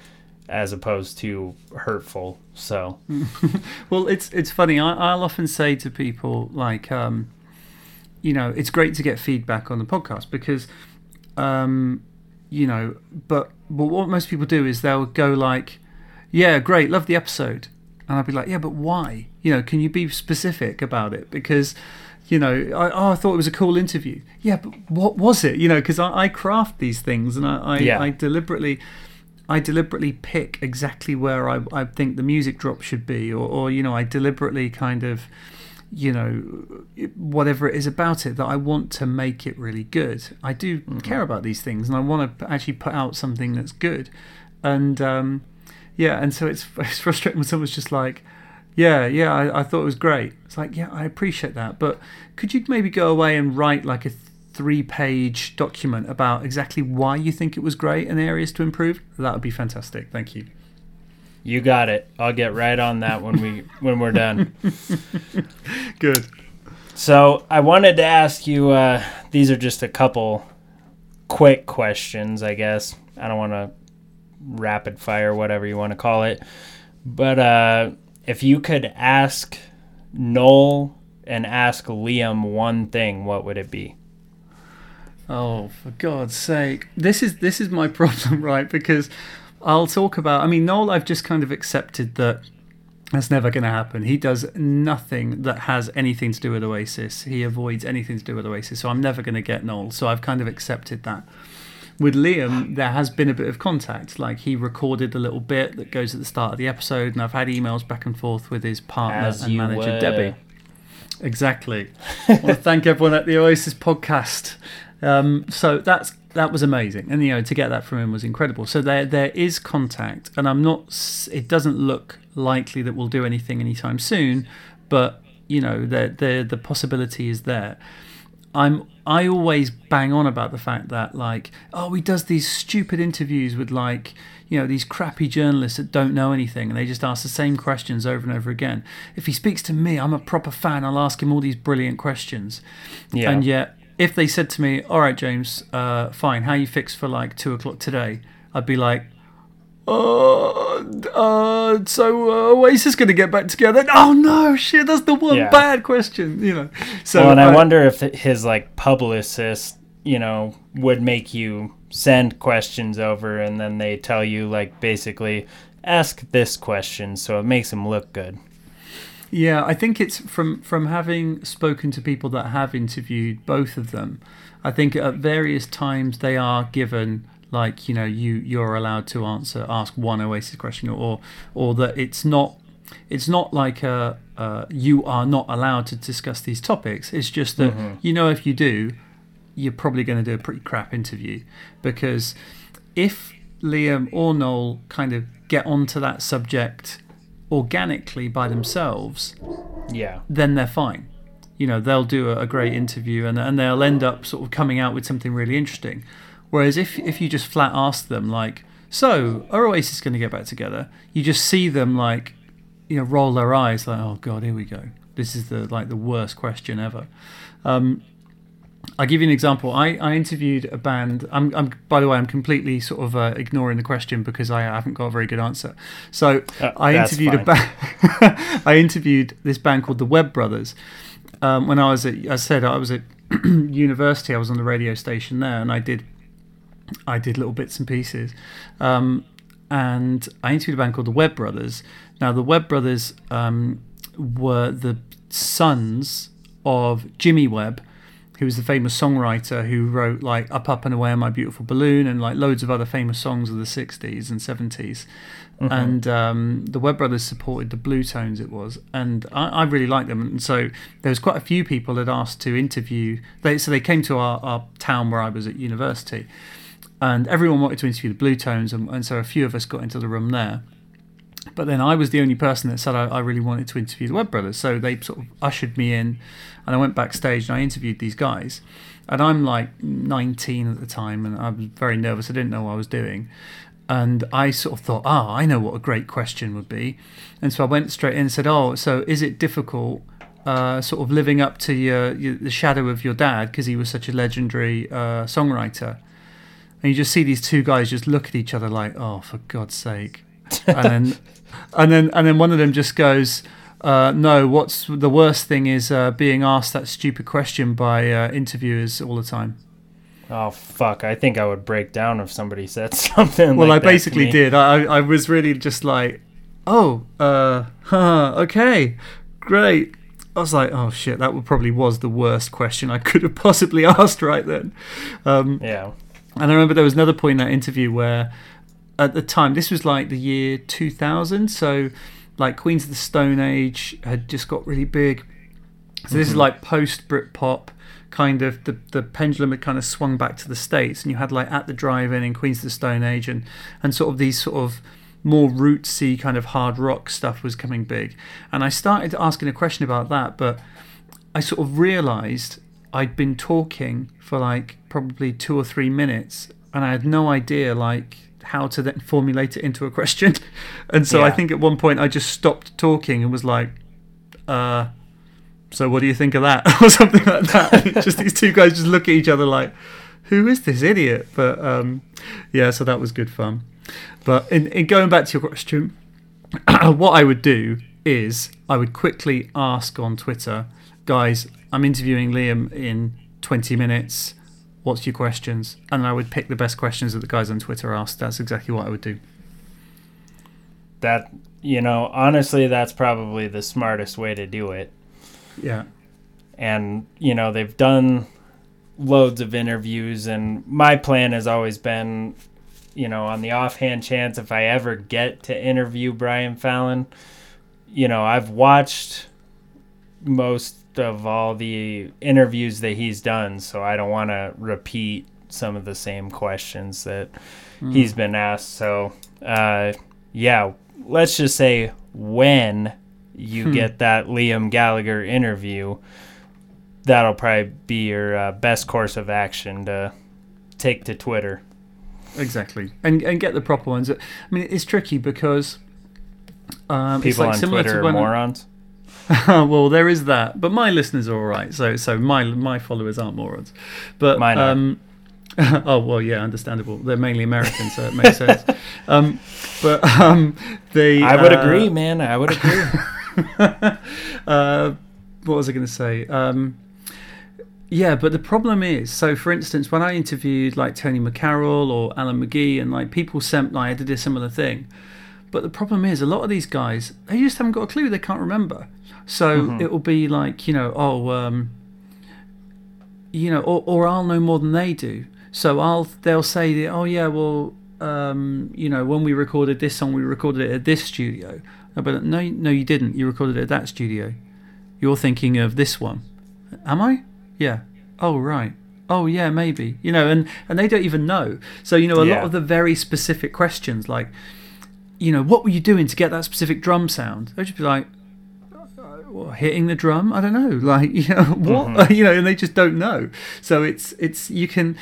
as opposed to hurtful. So (laughs) Well, it's it's funny. I, I'll often say to people like, um, you know, it's great to get feedback on the podcast because, um, you know, but but what most people do is they'll go like, yeah, great, love the episode, and I'd be like, yeah, but why? You know, can you be specific about it? Because you know, I, oh, I thought it was a cool interview. Yeah, but what was it? You know, because I, I craft these things and I, I, Yeah. I deliberately, I deliberately pick exactly where I, I think the music drop should be, or, or you know, I deliberately kind of, you know, whatever it is about it that I want to make it really good. I do care about these things, and I want to actually put out something that's good, and um, yeah, and so it's (laughs) it's frustrating when someone's just like. Yeah, yeah, I, I thought it was great. It's like, yeah, I appreciate that, but could you maybe go away and write like a three-page document about exactly why you think it was great and areas to improve? That would be fantastic. Thank you. you got it. I'll get right on that when we (laughs) when we're done. (laughs) Good. So I wanted to ask you. Uh, these are just a couple quick questions, I guess. I don't want to rapid fire, whatever you want to call it. But uh, if you could ask Noel and ask Liam one thing, what would it be? Oh, for God's sake! This is this is my (laughs) problem, right? Because I'll talk about. I mean, Noel, I've just kind of accepted that that's never going to happen. He does nothing that has anything to do with Oasis. He avoids anything to do with Oasis. So I'm never going to get Noel. So I've kind of accepted that. With Liam, there has been a bit of contact. Like he recorded a little bit that goes at the start of the episode, and I've had emails back and forth with his partner As and manager were. Debbie. Exactly. I want to thank everyone at the Oasis podcast. Um, so that's that was amazing, and you know to get that from him was incredible. So there there is contact, and I'm not. It doesn't look likely that we'll do anything anytime soon, but you know the the the possibility is there. I'm I always bang on about the fact that like oh he does these stupid interviews with like you know these crappy journalists that don't know anything and they just ask the same questions over and over again. If he speaks to me, I'm a proper fan. I'll ask him all these brilliant questions. Yeah. And yet, if they said to me, "All right, James, uh, fine, how you fixed for like two o'clock today?" I'd be like, uh, uh, so uh, Oasis going to get back together? Oh no, shit, that's the one Yeah. bad question, you know. So well, and I uh, wonder if his like publicist, you know, would make you send questions over, and then they tell you like basically ask this question, so it makes him look good. Yeah, I think it's from from having spoken to people that have interviewed both of them. I think at various times they are given like you know you you're allowed to answer ask one Oasis question or or that it's not it's not like a uh, you are not allowed to discuss these topics. It's just that you know if you do, you're probably going to do a pretty crap interview because if Liam or Noel kind of get onto that subject organically by themselves, Yeah. then they're fine. You know, they'll do a, a great interview and, and they'll end up sort of coming out with something really interesting. Whereas if, if you just flat ask them, like, so are Oasis going to get back together? You just see them like, you know, roll their eyes like, oh God, here we go. This is the like the worst question ever. Um, I'll give you an example. I, I interviewed a band. I'm, I'm by the way, I'm completely sort of uh, ignoring the question because I haven't got a very good answer. So Uh, I interviewed a band. (laughs) I interviewed this band called the Webb Brothers. Um, when I was at, I said I was at (clears throat) university. I was on the radio station there, and I did, I did little bits and pieces. Um, and I interviewed a band called the Webb Brothers. Now the Webb Brothers um, were the sons of Jimmy Webb, who was the famous songwriter who wrote like "Up Up and Away on My Beautiful Balloon" and like loads of other famous songs of the '60s and '70s. And um, the Webb Brothers supported the Blue Tones. It was, and I, I really liked them. And so there was quite a few people that asked to interview. They so they came to our, our town where I was at university, and everyone wanted to interview the Blue Tones, and, and so a few of us got into the room there. But then I was the only person that said I, I really wanted to interview the Webb Brothers. So they sort of ushered me in, and I went backstage and I interviewed these guys. And I'm like 19 at the time, and I was very nervous. I didn't know what I was doing. And I sort of thought, ah, I know what a great question would be. And so I went straight in and said, oh, so is it difficult uh, sort of living up to your, your the shadow of your dad because he was such a legendary uh, songwriter? And you just see these two guys just look at each other like, oh, for God's sake. and (laughs) then, and then, and then one of them just goes, uh, "No, what's the worst thing is uh, being asked that stupid question by uh, interviewers all the time." Oh fuck! I think I would break down if somebody (laughs) said something. Well, like I basically did. I, I was really just like, "Oh, uh, huh, okay, great." I was like, "Oh shit, that probably was the worst question I could have possibly (laughs) asked right then." Um, Yeah. And I remember there was another point in that interview where, at the time, this was like the year 2000, so like Queens of the Stone Age had just got really big. So this is mm-hmm. like post Britpop, kind of the the pendulum had kind of swung back to the states, and you had like at the drive-in and Queens of the Stone Age, and and sort of these sort of more rootsy kind of hard rock stuff was coming big. And I started asking a question about that, but I sort of realized I'd been talking for like probably two or three minutes and I had no idea like how to then formulate it into a question. (laughs) And so I think at one point I just stopped talking and was like, uh, so what do you think of that? (laughs) or something like that. (laughs) just these two guys just look at each other like, who is this idiot? But um, yeah, so that was good fun. But in, in going back to your question, (clears throat) what I would do is I would quickly ask on Twitter, guys, I'm interviewing Liam in 20 minutes. What's your questions? And I would pick the best questions that the guys on Twitter asked. That's exactly what I would do. That you know, honestly, that's probably the smartest way to do it. Yeah. and you know they've done loads of interviews and my plan has always been you know on the offhand chance if i ever get to interview brian fallon you know i've watched most of all the interviews that he's done so i don't want to repeat some of the same questions that he's been asked so uh yeah let's just say when you Hmm. get that liam gallagher interview that'll probably be your uh, best course of action to take to Twitter. Exactly. And and get the proper ones. I mean, it's tricky because um, it's People like on similar Twitter to are when morons. (laughs) well, there is that, but my listeners are all right. So, so my my followers aren't morons. But Mine are. um, (laughs) oh well, yeah, understandable. They're mainly American, so it makes sense. (laughs) Um, but um, the I would uh, agree, man. I would agree. uh, what was I going to say? Um, yeah, but the problem is, so for instance, when I interviewed like Tony McCarroll or Alan McGee, and like people sent, like I did a similar thing. But the problem is, a lot of these guys, they just haven't got a clue. They can't remember. So it will be like, you know, oh, um, you know, or, or I'll know more than they do. So I'll, they'll say, that, oh yeah, well, um, you know, when we recorded this song, we recorded it at this studio. But no, no, you didn't. You recorded it at that studio. You're thinking of this one. Am I? Yeah. Oh right. Oh yeah, maybe. You know, and and they don't even know. So you know, a Yeah. lot of the very specific questions, like, you know, what were you doing to get that specific drum sound? They'd just be like, hitting the drum. I don't know. (laughs) Like you know what (laughs) you know, and they just don't know. So it's it's you can.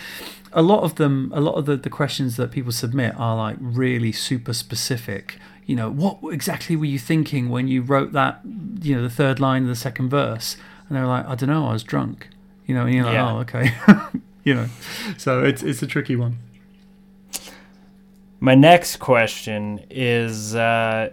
A lot of them, a lot of the, the questions that people submit are like really super specific. You know, what exactly were you thinking when you wrote that? You know, the third line of the second verse, and they're like, I don't know, I was drunk. You know, and you're like, Yeah. oh, okay. (laughs) you know, so it's it's a tricky one. My next question is uh,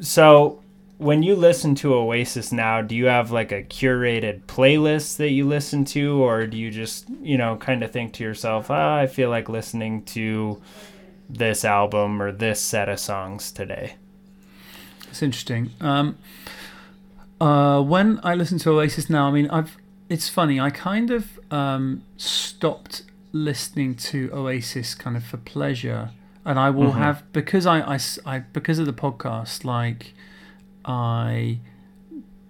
so when you listen to Oasis now, do you have like a curated playlist that you listen to, or do you just, you know, kind of think to yourself, ah, I feel like listening to this album or this set of songs today? It's interesting. Um, uh, when I listen to Oasis now, I mean, I've. It's funny. I kind of um, stopped listening to Oasis kind of for pleasure, and I will have because I, I, because of the podcast. Like, I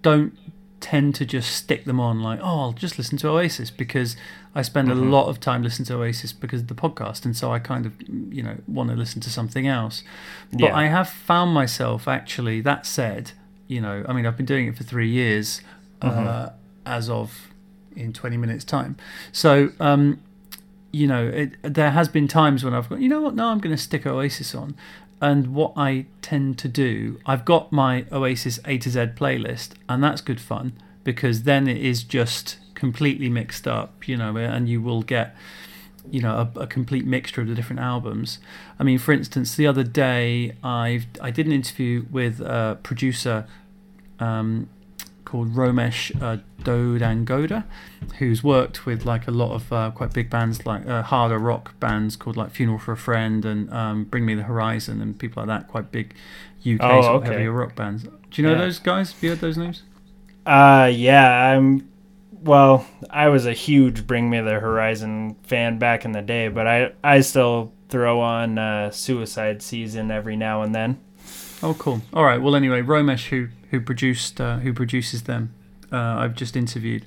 don't tend to just stick them on. Like, oh, I'll just listen to Oasis because I spend a lot of time listening to Oasis because of the podcast, and so I kind of you know want to listen to something else. But Yeah. I have found myself actually. That said, you know, I mean, I've been doing it for three years, uh, as of in twenty minutes time. So, um, you know, it, there has been times when I've gone, you know what? No, I'm going to stick Oasis on. And what I tend to do, I've got my Oasis A to Z playlist, and that's good fun because then it is just completely mixed up, you know, and you will get you know a, a complete mixture of the different albums. I mean, for instance, the other day I I did an interview with a producer um, called Romesh uh, Dodangoda, who's worked with like a lot of uh, quite big bands like uh, harder rock bands called like Funeral for a Friend and um, Bring Me the Horizon and people like that, quite big UK Oh, sort of okay. heavier rock bands. Do you know Yeah. those guys? Have you heard those names? Uh, yeah, I'm. Well, I was a huge Bring Me the Horizon fan back in the day, but I I still throw on uh, Suicide Season every now and then. Oh, cool. All right. Well, anyway, Romesh, who who produced uh, who produces them, uh, I've just interviewed,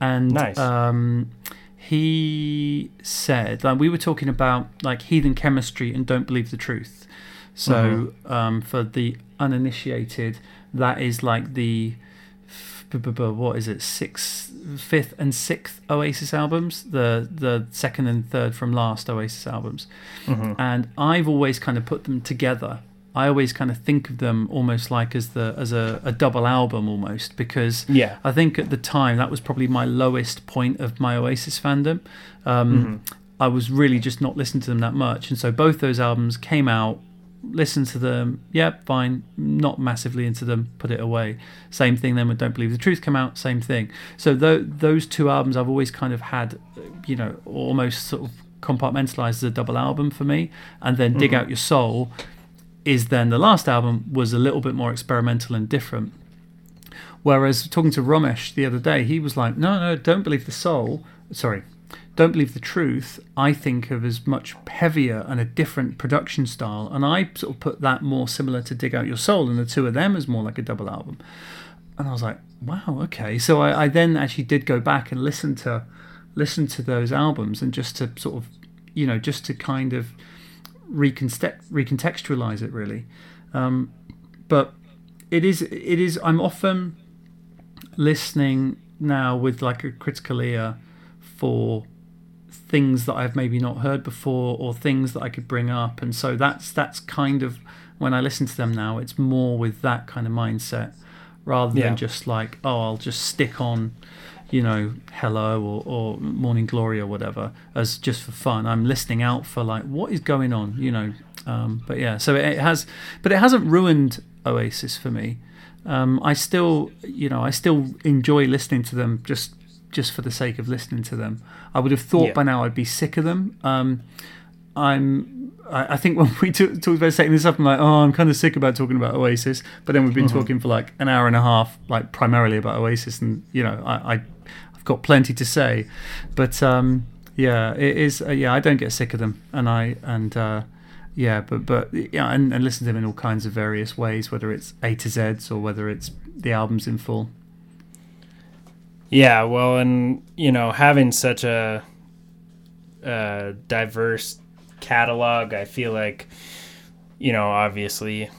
and Nice. um, he said like we were talking about like heathen chemistry and don't believe the truth. So um, for the uninitiated, that is like the what is it sixth, fifth, and sixth Oasis albums. The the second and third from last Oasis albums and I've always kind of put them together. I always kind of think of them almost like as the as a, a double album almost because Yeah. I think at the time that was probably my lowest point of my Oasis fandom. Um, I was really just not listening to them that much, and so both those albums came out. Listened to them, yep, fine. Not massively into them, put it away. Same thing then with Don't Believe the Truth come out, same thing. So tho- those two albums I've always kind of had, you know, almost sort of compartmentalized as a double album for me. And then Dig Out Your Soul is then the last album was a little bit more experimental and different. Whereas talking to Romesh the other day, he was like, no, no, don't believe the soul. Sorry, don't believe the truth. I think of as much heavier and a different production style. And I sort of put that more similar to Dig Out Your Soul and the two of them as more like a double album. And I was like, wow, okay. So I, I then actually did go back and listen to listen to those albums and just to sort of, you know, just to kind of recontext, recontextualize it really. Um, but it is it is I'm often listening now with like a critical ear for things that I've maybe not heard before or things that I could bring up and so that's that's kind of when I listen to them now it's more with that kind of mindset rather Yeah. than just like oh I'll just stick on you know, Hello or, or Morning Glory or whatever as just for fun. I'm listening out for like what is going on, you know. Um, but yeah, so it has, but it hasn't ruined Oasis for me. Um, I still, you know, I still enjoy listening to them just just for the sake of listening to them. I would have thought Yeah. by now I'd be sick of them. Um, I'm. I think when (laughs) we t- talked about setting this up, I'm like, oh, I'm kind of sick about talking about Oasis. But then we've been talking for like an hour and a half, like primarily about Oasis, and you know, I, I I've got plenty to say. But um, yeah, it is. Uh, yeah, I don't get sick of them, and I and uh, yeah, but but yeah, and, and listen to them in all kinds of various ways, whether it's A to Z's or whether it's the albums in full. Yeah, well, and you know, having such a, a diverse catalog, I feel like, you know, obviously,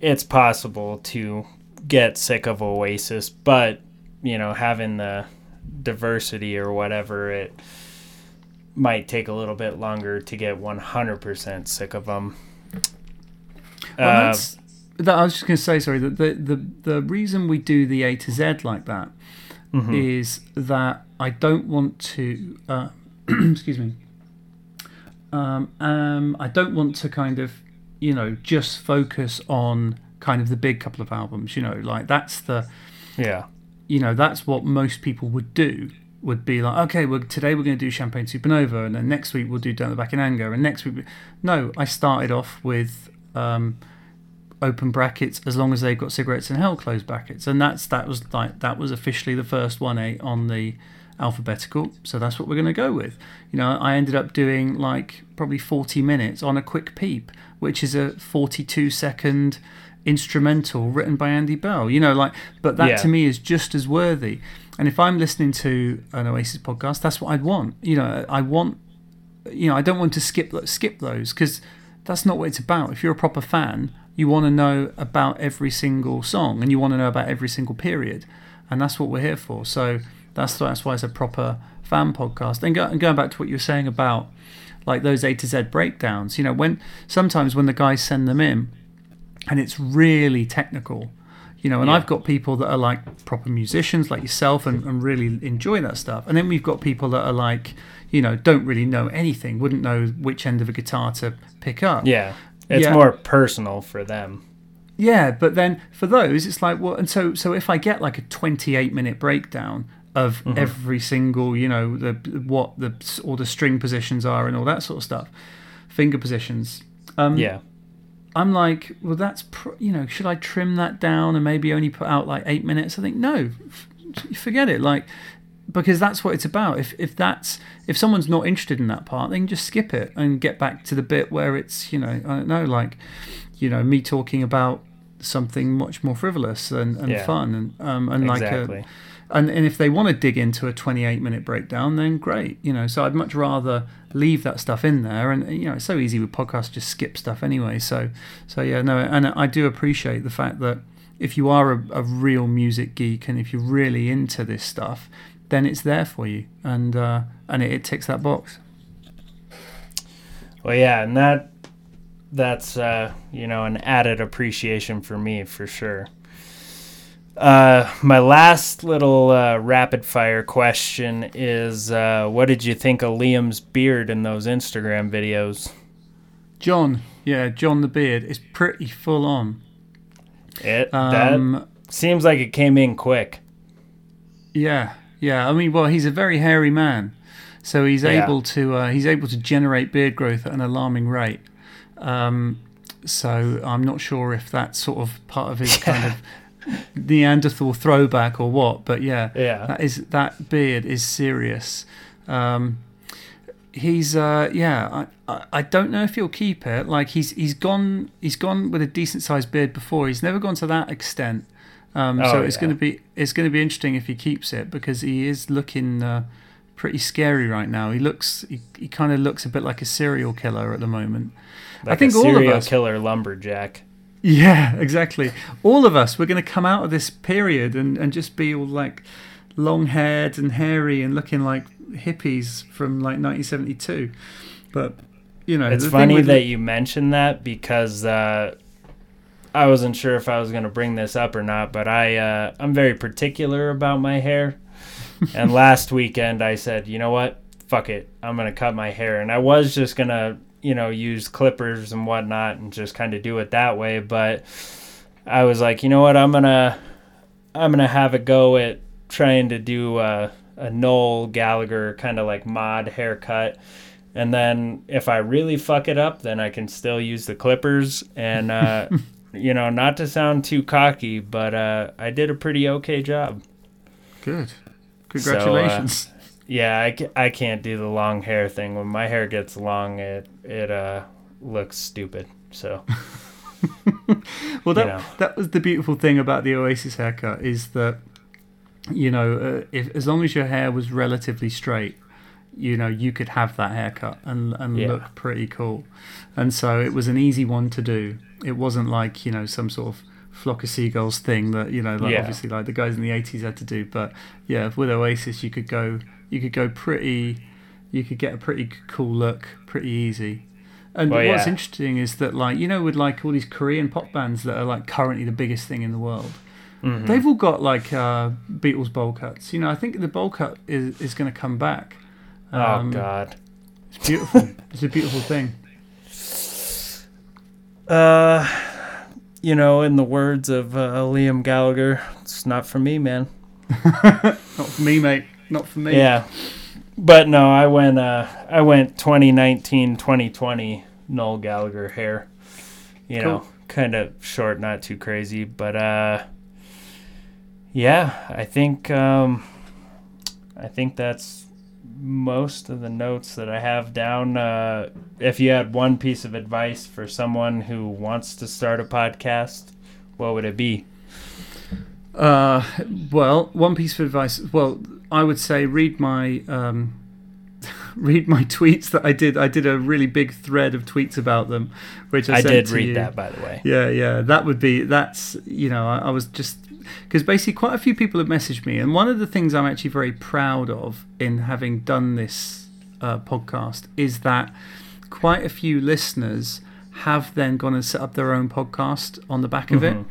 it's possible to get sick of Oasis, but you know, having the diversity or whatever, it might take a little bit longer to get 100% sick of them. Well, Uh, that's, that, I was just going to say, sorry, that the, the the reason we do the A to Z like that is mhm. that I don't want to. Uh, (clears throat) excuse me. Um, um, I don't want to kind of, you know, just focus on kind of the big couple of albums. You know, like that's the, yeah, you know, that's what most people would do. Would be like, okay, well, today we're going to do Champagne Supernova, and then next week we'll do Don't Look Back in Anger, and next week, we... no, I started off with um, open brackets as long as they've got cigarettes in hell closed brackets, and that's that was like that was officially the first one eight on the alphabetical, so that's what we're going to go with. You know, I ended up doing like probably forty minutes on a quick peep, which is a forty-two second instrumental written by Andy Bell. You know, like, but that Yeah. to me is just as worthy. And if I'm listening to an Oasis podcast, that's what I'd want. You know, I want, you know, I don't want to skip skip those because that's not what it's about. If you're a proper fan, you want to know about every single song and you want to know about every single period, and that's what we're here for. So that's that's why it's a proper fan podcast. And, go, and going back to what you were saying about like those A to Z breakdowns, you know, when sometimes when the guys send them in, and it's really technical. You know, and Yeah. I've got people that are like proper musicians like yourself and, and really enjoy that stuff. And then we've got people that are like, you know, don't really know anything, wouldn't know which end of a guitar to pick up. yeah. It's Yeah. more personal for them. Yeah, but then for those, it's like, well, and so so if I get like a 28 minute breakdown of Mm-hmm. every single, you know, the what the all the string positions are and all that sort of stuff, finger positions. Um, Yeah. I'm like, well, that's pr- you know, should I trim that down and maybe only put out like eight minutes? I think no, f- forget it. Like, because that's what it's about. If if that's if someone's not interested in that part, they can just skip it and get back to the bit where it's you know I don't know like, you know, me talking about something much more frivolous and, and Yeah. fun and um and exactly. like a and, and if they want to dig into a 28 minute breakdown then great you know. So i'd much rather leave that stuff in there. And you know it's so easy with podcasts just skip stuff anyway. So so yeah no and i do appreciate the fact that if you are a, a real music geek and if you're really into this stuff then it's there for you. And uh, and it, it ticks that box. Well, yeah, and that that's uh, you know an added appreciation for me for sure. Uh, my last little uh, rapid fire question is: uh, What did you think of Liam's beard in those Instagram videos? john yeah john the beard is pretty full on It um, that seems like it came in quick. Yeah, yeah. I mean, well, he's a very hairy man, so he's Yeah. able to uh, he's able to generate beard growth at an alarming rate. Um, so I'm not sure if that's sort of part of his (laughs) kind of Neanderthal throwback or what, but yeah, Yeah, that is that beard is serious. Um, he's uh, yeah, I, I I don't know if he'll keep it. Like he's he's gone he's gone with a decent sized beard before. He's never gone to that extent. Um, so Oh, it's yeah. going to be it's going to be interesting if he keeps it because he is looking uh, pretty scary right now. He looks he, he kind of looks a bit like a serial killer at the moment. like think a all of serial us- killer lumberjack. Yeah, (laughs) exactly. All of us we're going to come out of this period and, and just be all like long haired and hairy and looking like hippies from like 1972. But you know, It's funny with- that you mentioned that because uh, I wasn't sure if I was going to bring this up or not, but I uh, I'm very particular about my hair. (laughs) and last weekend I said, you know what? Fuck it. I'm gonna cut my hair, and I was just gonna, you know, use clippers and whatnot, and just kind of do it that way. But I was like, you know what? I'm gonna, I'm gonna have a go at trying to do a, a Noel Gallagher kind of like mod haircut. And then if I really fuck it up, then I can still use the clippers. And, uh, (laughs) you know, not to sound too cocky, but uh, I did a pretty okay job. Good. Congratulations. So, uh, yeah, I, I can't do the long hair thing. When my hair gets long, it it uh looks stupid. So. (laughs) well, that you know. that was the beautiful thing about the Oasis haircut is that you know uh, if as long as your hair was relatively straight, you know you could have that haircut and and Yeah. look pretty cool, and so it was an easy one to do. It wasn't like you know some sort of flock of seagulls thing that you know like Yeah. obviously like the guys in the 80s had to do but yeah with oasis you could go you could go pretty you could get a pretty cool look pretty easy and Well, what's yeah. interesting is that like you know with like all these korean pop bands that are like currently the biggest thing in the world Mhm. they've all got like uh beatles bowl cuts you know i think the bowl cut is is going to come back oh Um, God. it's beautiful it's a beautiful thing Uh, you know, in the words of uh, Liam Gallagher, it's not for me, man. (laughs) not for me mate not for me Yeah. But no, I went uh I went 2019 2020 Noel Gallagher hair. You know, kind of short, not too crazy, but uh yeah, I think um I think that's most of the notes that I have down. Uh, if you had one piece of advice for someone who wants to start a podcast, what would it be? Uh, well, one piece of advice. Well, I would say read my um, (laughs) read my tweets that I did. I did a really big thread of tweets about them, which I, I sent did to read you. that, by the way. Yeah, yeah, that would be that's you know I, I was just because basically quite a few people have messaged me, and one of the things I'm actually very proud of in having done this uh, podcast is that quite a few listeners have then gone and set up their own podcast on the back of Mhm. it.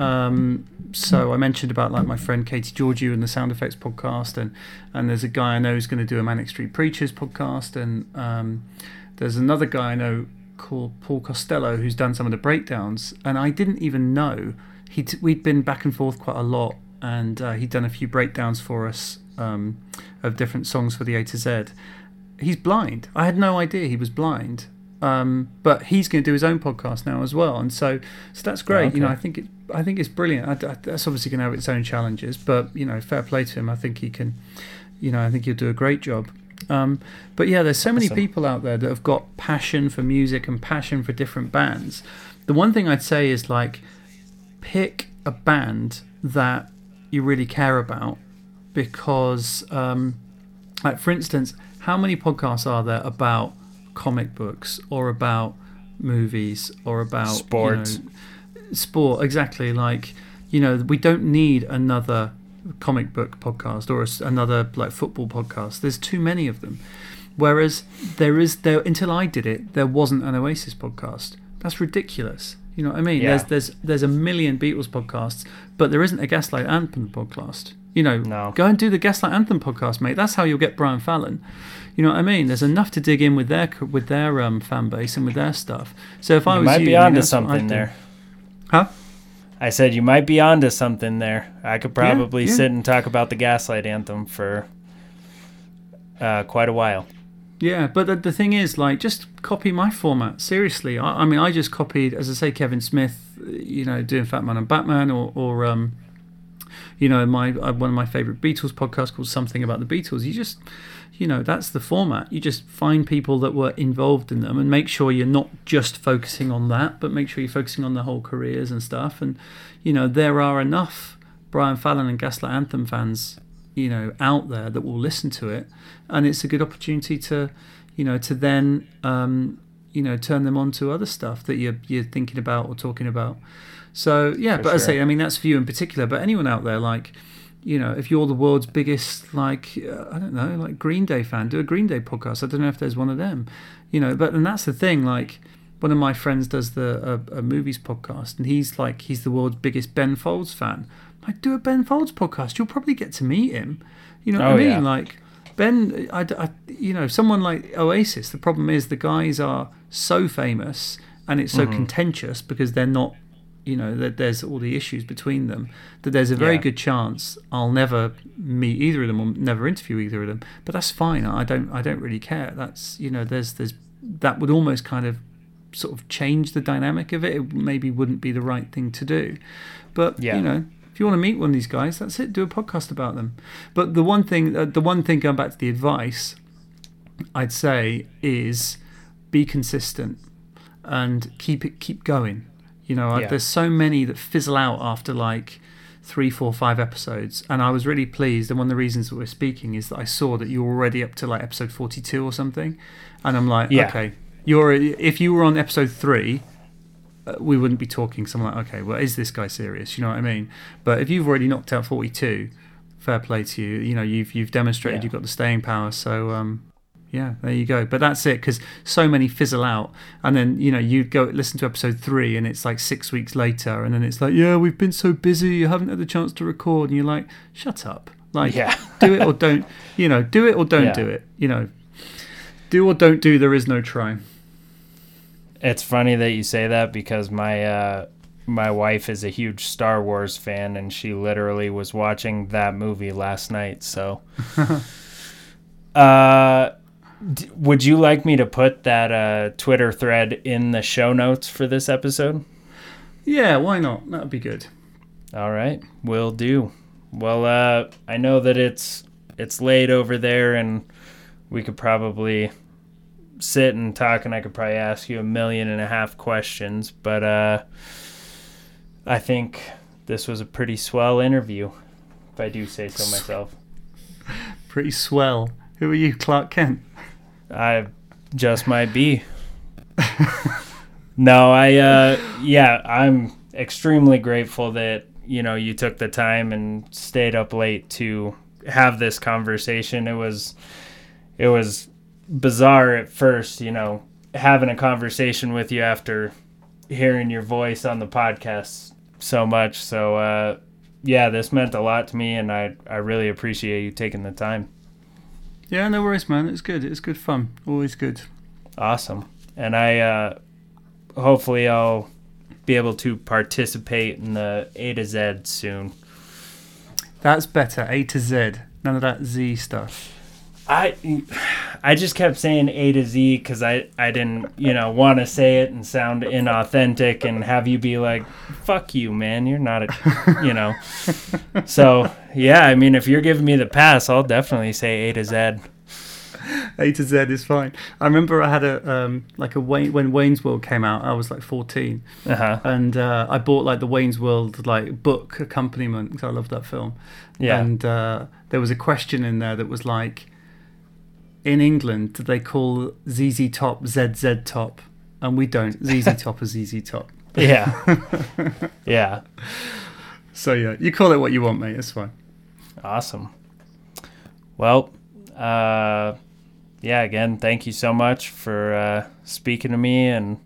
Um, so I mentioned about like my friend Katie Georgiou and the Sound Effects podcast, and and there's a guy I know who's going to do a Manic Street Preachers podcast, and um, there's another guy I know called Paul Costello who's done some of the breakdowns, and I didn't even know he we'd been back and forth quite a lot, and uh, he'd done a few breakdowns for us um, of different songs for the A to Z. He's blind. I had no idea he was blind. Um, but he's going to do his own podcast now as well, and so so that's great. You know, I think it, I think it's brilliant. I, I, that's obviously going to have its own challenges, but you know, fair play to him. I think he can, you know, I think he'll do a great job. Um, but yeah, there's so many Awesome. people out there that have got passion for music and passion for different bands. The one thing I'd say is like, pick a band that you really care about, because, um, like for instance, how many podcasts are there about comic books or about movies or about you Sports. know, sport exactly like you know we don't need another comic book podcast or a another like football podcast there's too many of them whereas there is there until i did it there wasn't an oasis podcast that's ridiculous you know what i mean Yeah. there's there's there's a million beatles podcasts but there isn't a gaslight anthem podcast you know No. go and do the gaslight anthem podcast mate that's how you'll get brian fallon you know what I mean? There's enough to dig in with their with their um, fan base and with their stuff. So if I You was might you, be onto that's what I'd something there. Huh? I said you might be onto something there. I could probably yeah. sit and talk about the Gaslight Anthem for uh, quite a while. Yeah, but the, the thing is, like, just copy my format. Seriously, I, I mean, I just copied, as I say, Kevin Smith, you know, doing Fatman on Batman, or, or um, you know, my uh, one of my favorite Beatles podcasts called Something About the Beatles. You just, you know, that's the format. You just find people that were involved in them, and make sure you're not just focusing on that, but make sure you're focusing on the whole careers and stuff. And you know, there are enough Brian Fallon and Gaslight Anthem fans you know out there that will listen to it and it's a good opportunity to you know to then um you know turn them on to other stuff that you're you're thinking about or talking about so yeah For but as I say I mean that's for you in particular but anyone out there like you know if you're the world's biggest like uh, I don't know like Green Day fan do a Green Day podcast I don't know if there's one of them you know but and that's the thing like one of my friends does the a, a movies podcast and he's like he's the world's biggest Ben Folds fan like do a Ben Folds podcast. You'll probably get to meet him. You know what Oh, I mean? yeah. Like Ben, I, I- you know, someone like Oasis. The problem is the guys are so famous and it's so Mm-hmm. contentious because they're not. You know that there's all the issues between them. That there's a very Yeah. good chance I'll never meet either of them or never interview either of them. But that's fine. I don't. I don't really care. That's you know. There's there's that would almost kind of sort of change the dynamic of it. It maybe wouldn't be the right thing to do. But Yeah. you know, if you want to meet one of these guys, that's it. Do a podcast about them. But the one thing, uh, the one thing going back to the advice, I'd say is be consistent and keep it keep going. You know, I- there's so many that fizzle out after like three, four, five episodes, and I was really pleased. And one of the reasons that we're speaking is that I saw that you were already up to like episode 42 or something, and I'm like, Yeah. okay, you're if you were on episode three, uh, we wouldn't be talking. So I'm like, okay, well, is this guy serious? You know what I mean? But if you've already knocked out 42, fair play to you. You know, you've you've demonstrated Yeah. you've got the staying power. So um, yeah, there you go. But that's it because so many fizzle out, and then you know you go listen to episode three, and it's like six weeks later, and then it's like, yeah, we've been so busy, you haven't had the chance to record, and you're like, shut up, like Yeah. do it or don't, (laughs) you know, do it or don't Yeah. do it, you know, do or don't do. There is no try. It's funny that you say that because my uh, my wife is a huge Star Wars fan, and she literally was watching that movie last night. So, (laughs) uh, d- would you like me to put that uh, Twitter thread in the show notes for this episode? Yeah, why not? That would be good. All right, will do. Well, uh, I know that it's it's late over there, and we could probably sit and talk, and I could probably ask you a million and a half questions. But uh, I think this was a pretty swell interview, if I do say so myself. (laughs) Pretty swell. Who are you, Clark Kent? I just might be. no, I uh yeah, I'm extremely grateful that, you know, you took the time and stayed up late to have this conversation. It was it was bizarre at first, you know, having a conversation with you after hearing your voice on the podcast so much. So uh yeah, this meant a lot to me and I I really appreciate you taking the time. Yeah, no worries, man. It's good. It's good fun. Always good. Awesome. And I uh, hopefully I'll be able to participate in the A to Z soon. That's better. A to Z. None of that Z stuff. I I just kept saying A to Z because I, I didn't you know want to say it and sound inauthentic and have you be like fuck you man you're not a (laughs) you know so yeah I mean if you're giving me the pass I'll definitely say A to Z A to Z is fine. I remember I had a um, like a Wayne when Wayne's World came out. I was like 14, uh huh and uh, I bought like the Wayne's World like book accompaniment because I loved that film. yeah And uh, there was a question in there that was like, in England, do they call ZZ Top ZZ Top? And we don't. ZZ (laughs) Top is ZZ Top. yeah (laughs) yeah So yeah, you call it what you want, mate. It's fine. Awesome. Well, uh, yeah, again, thank you so much for uh, speaking to me, and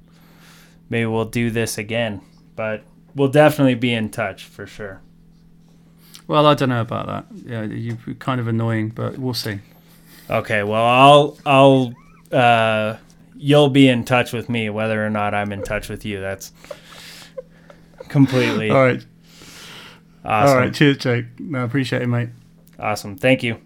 maybe we'll do this again. But we'll definitely be in touch for sure. Well, I don't know about that. Yeah, you're kind of annoying, but we'll see. Okay, well, I'll, I'll, uh, you'll be in touch with me whether or not I'm in touch with you. That's completely All right. awesome. All right. Cheers, Jake. No, I appreciate it, mate. Awesome. Thank you.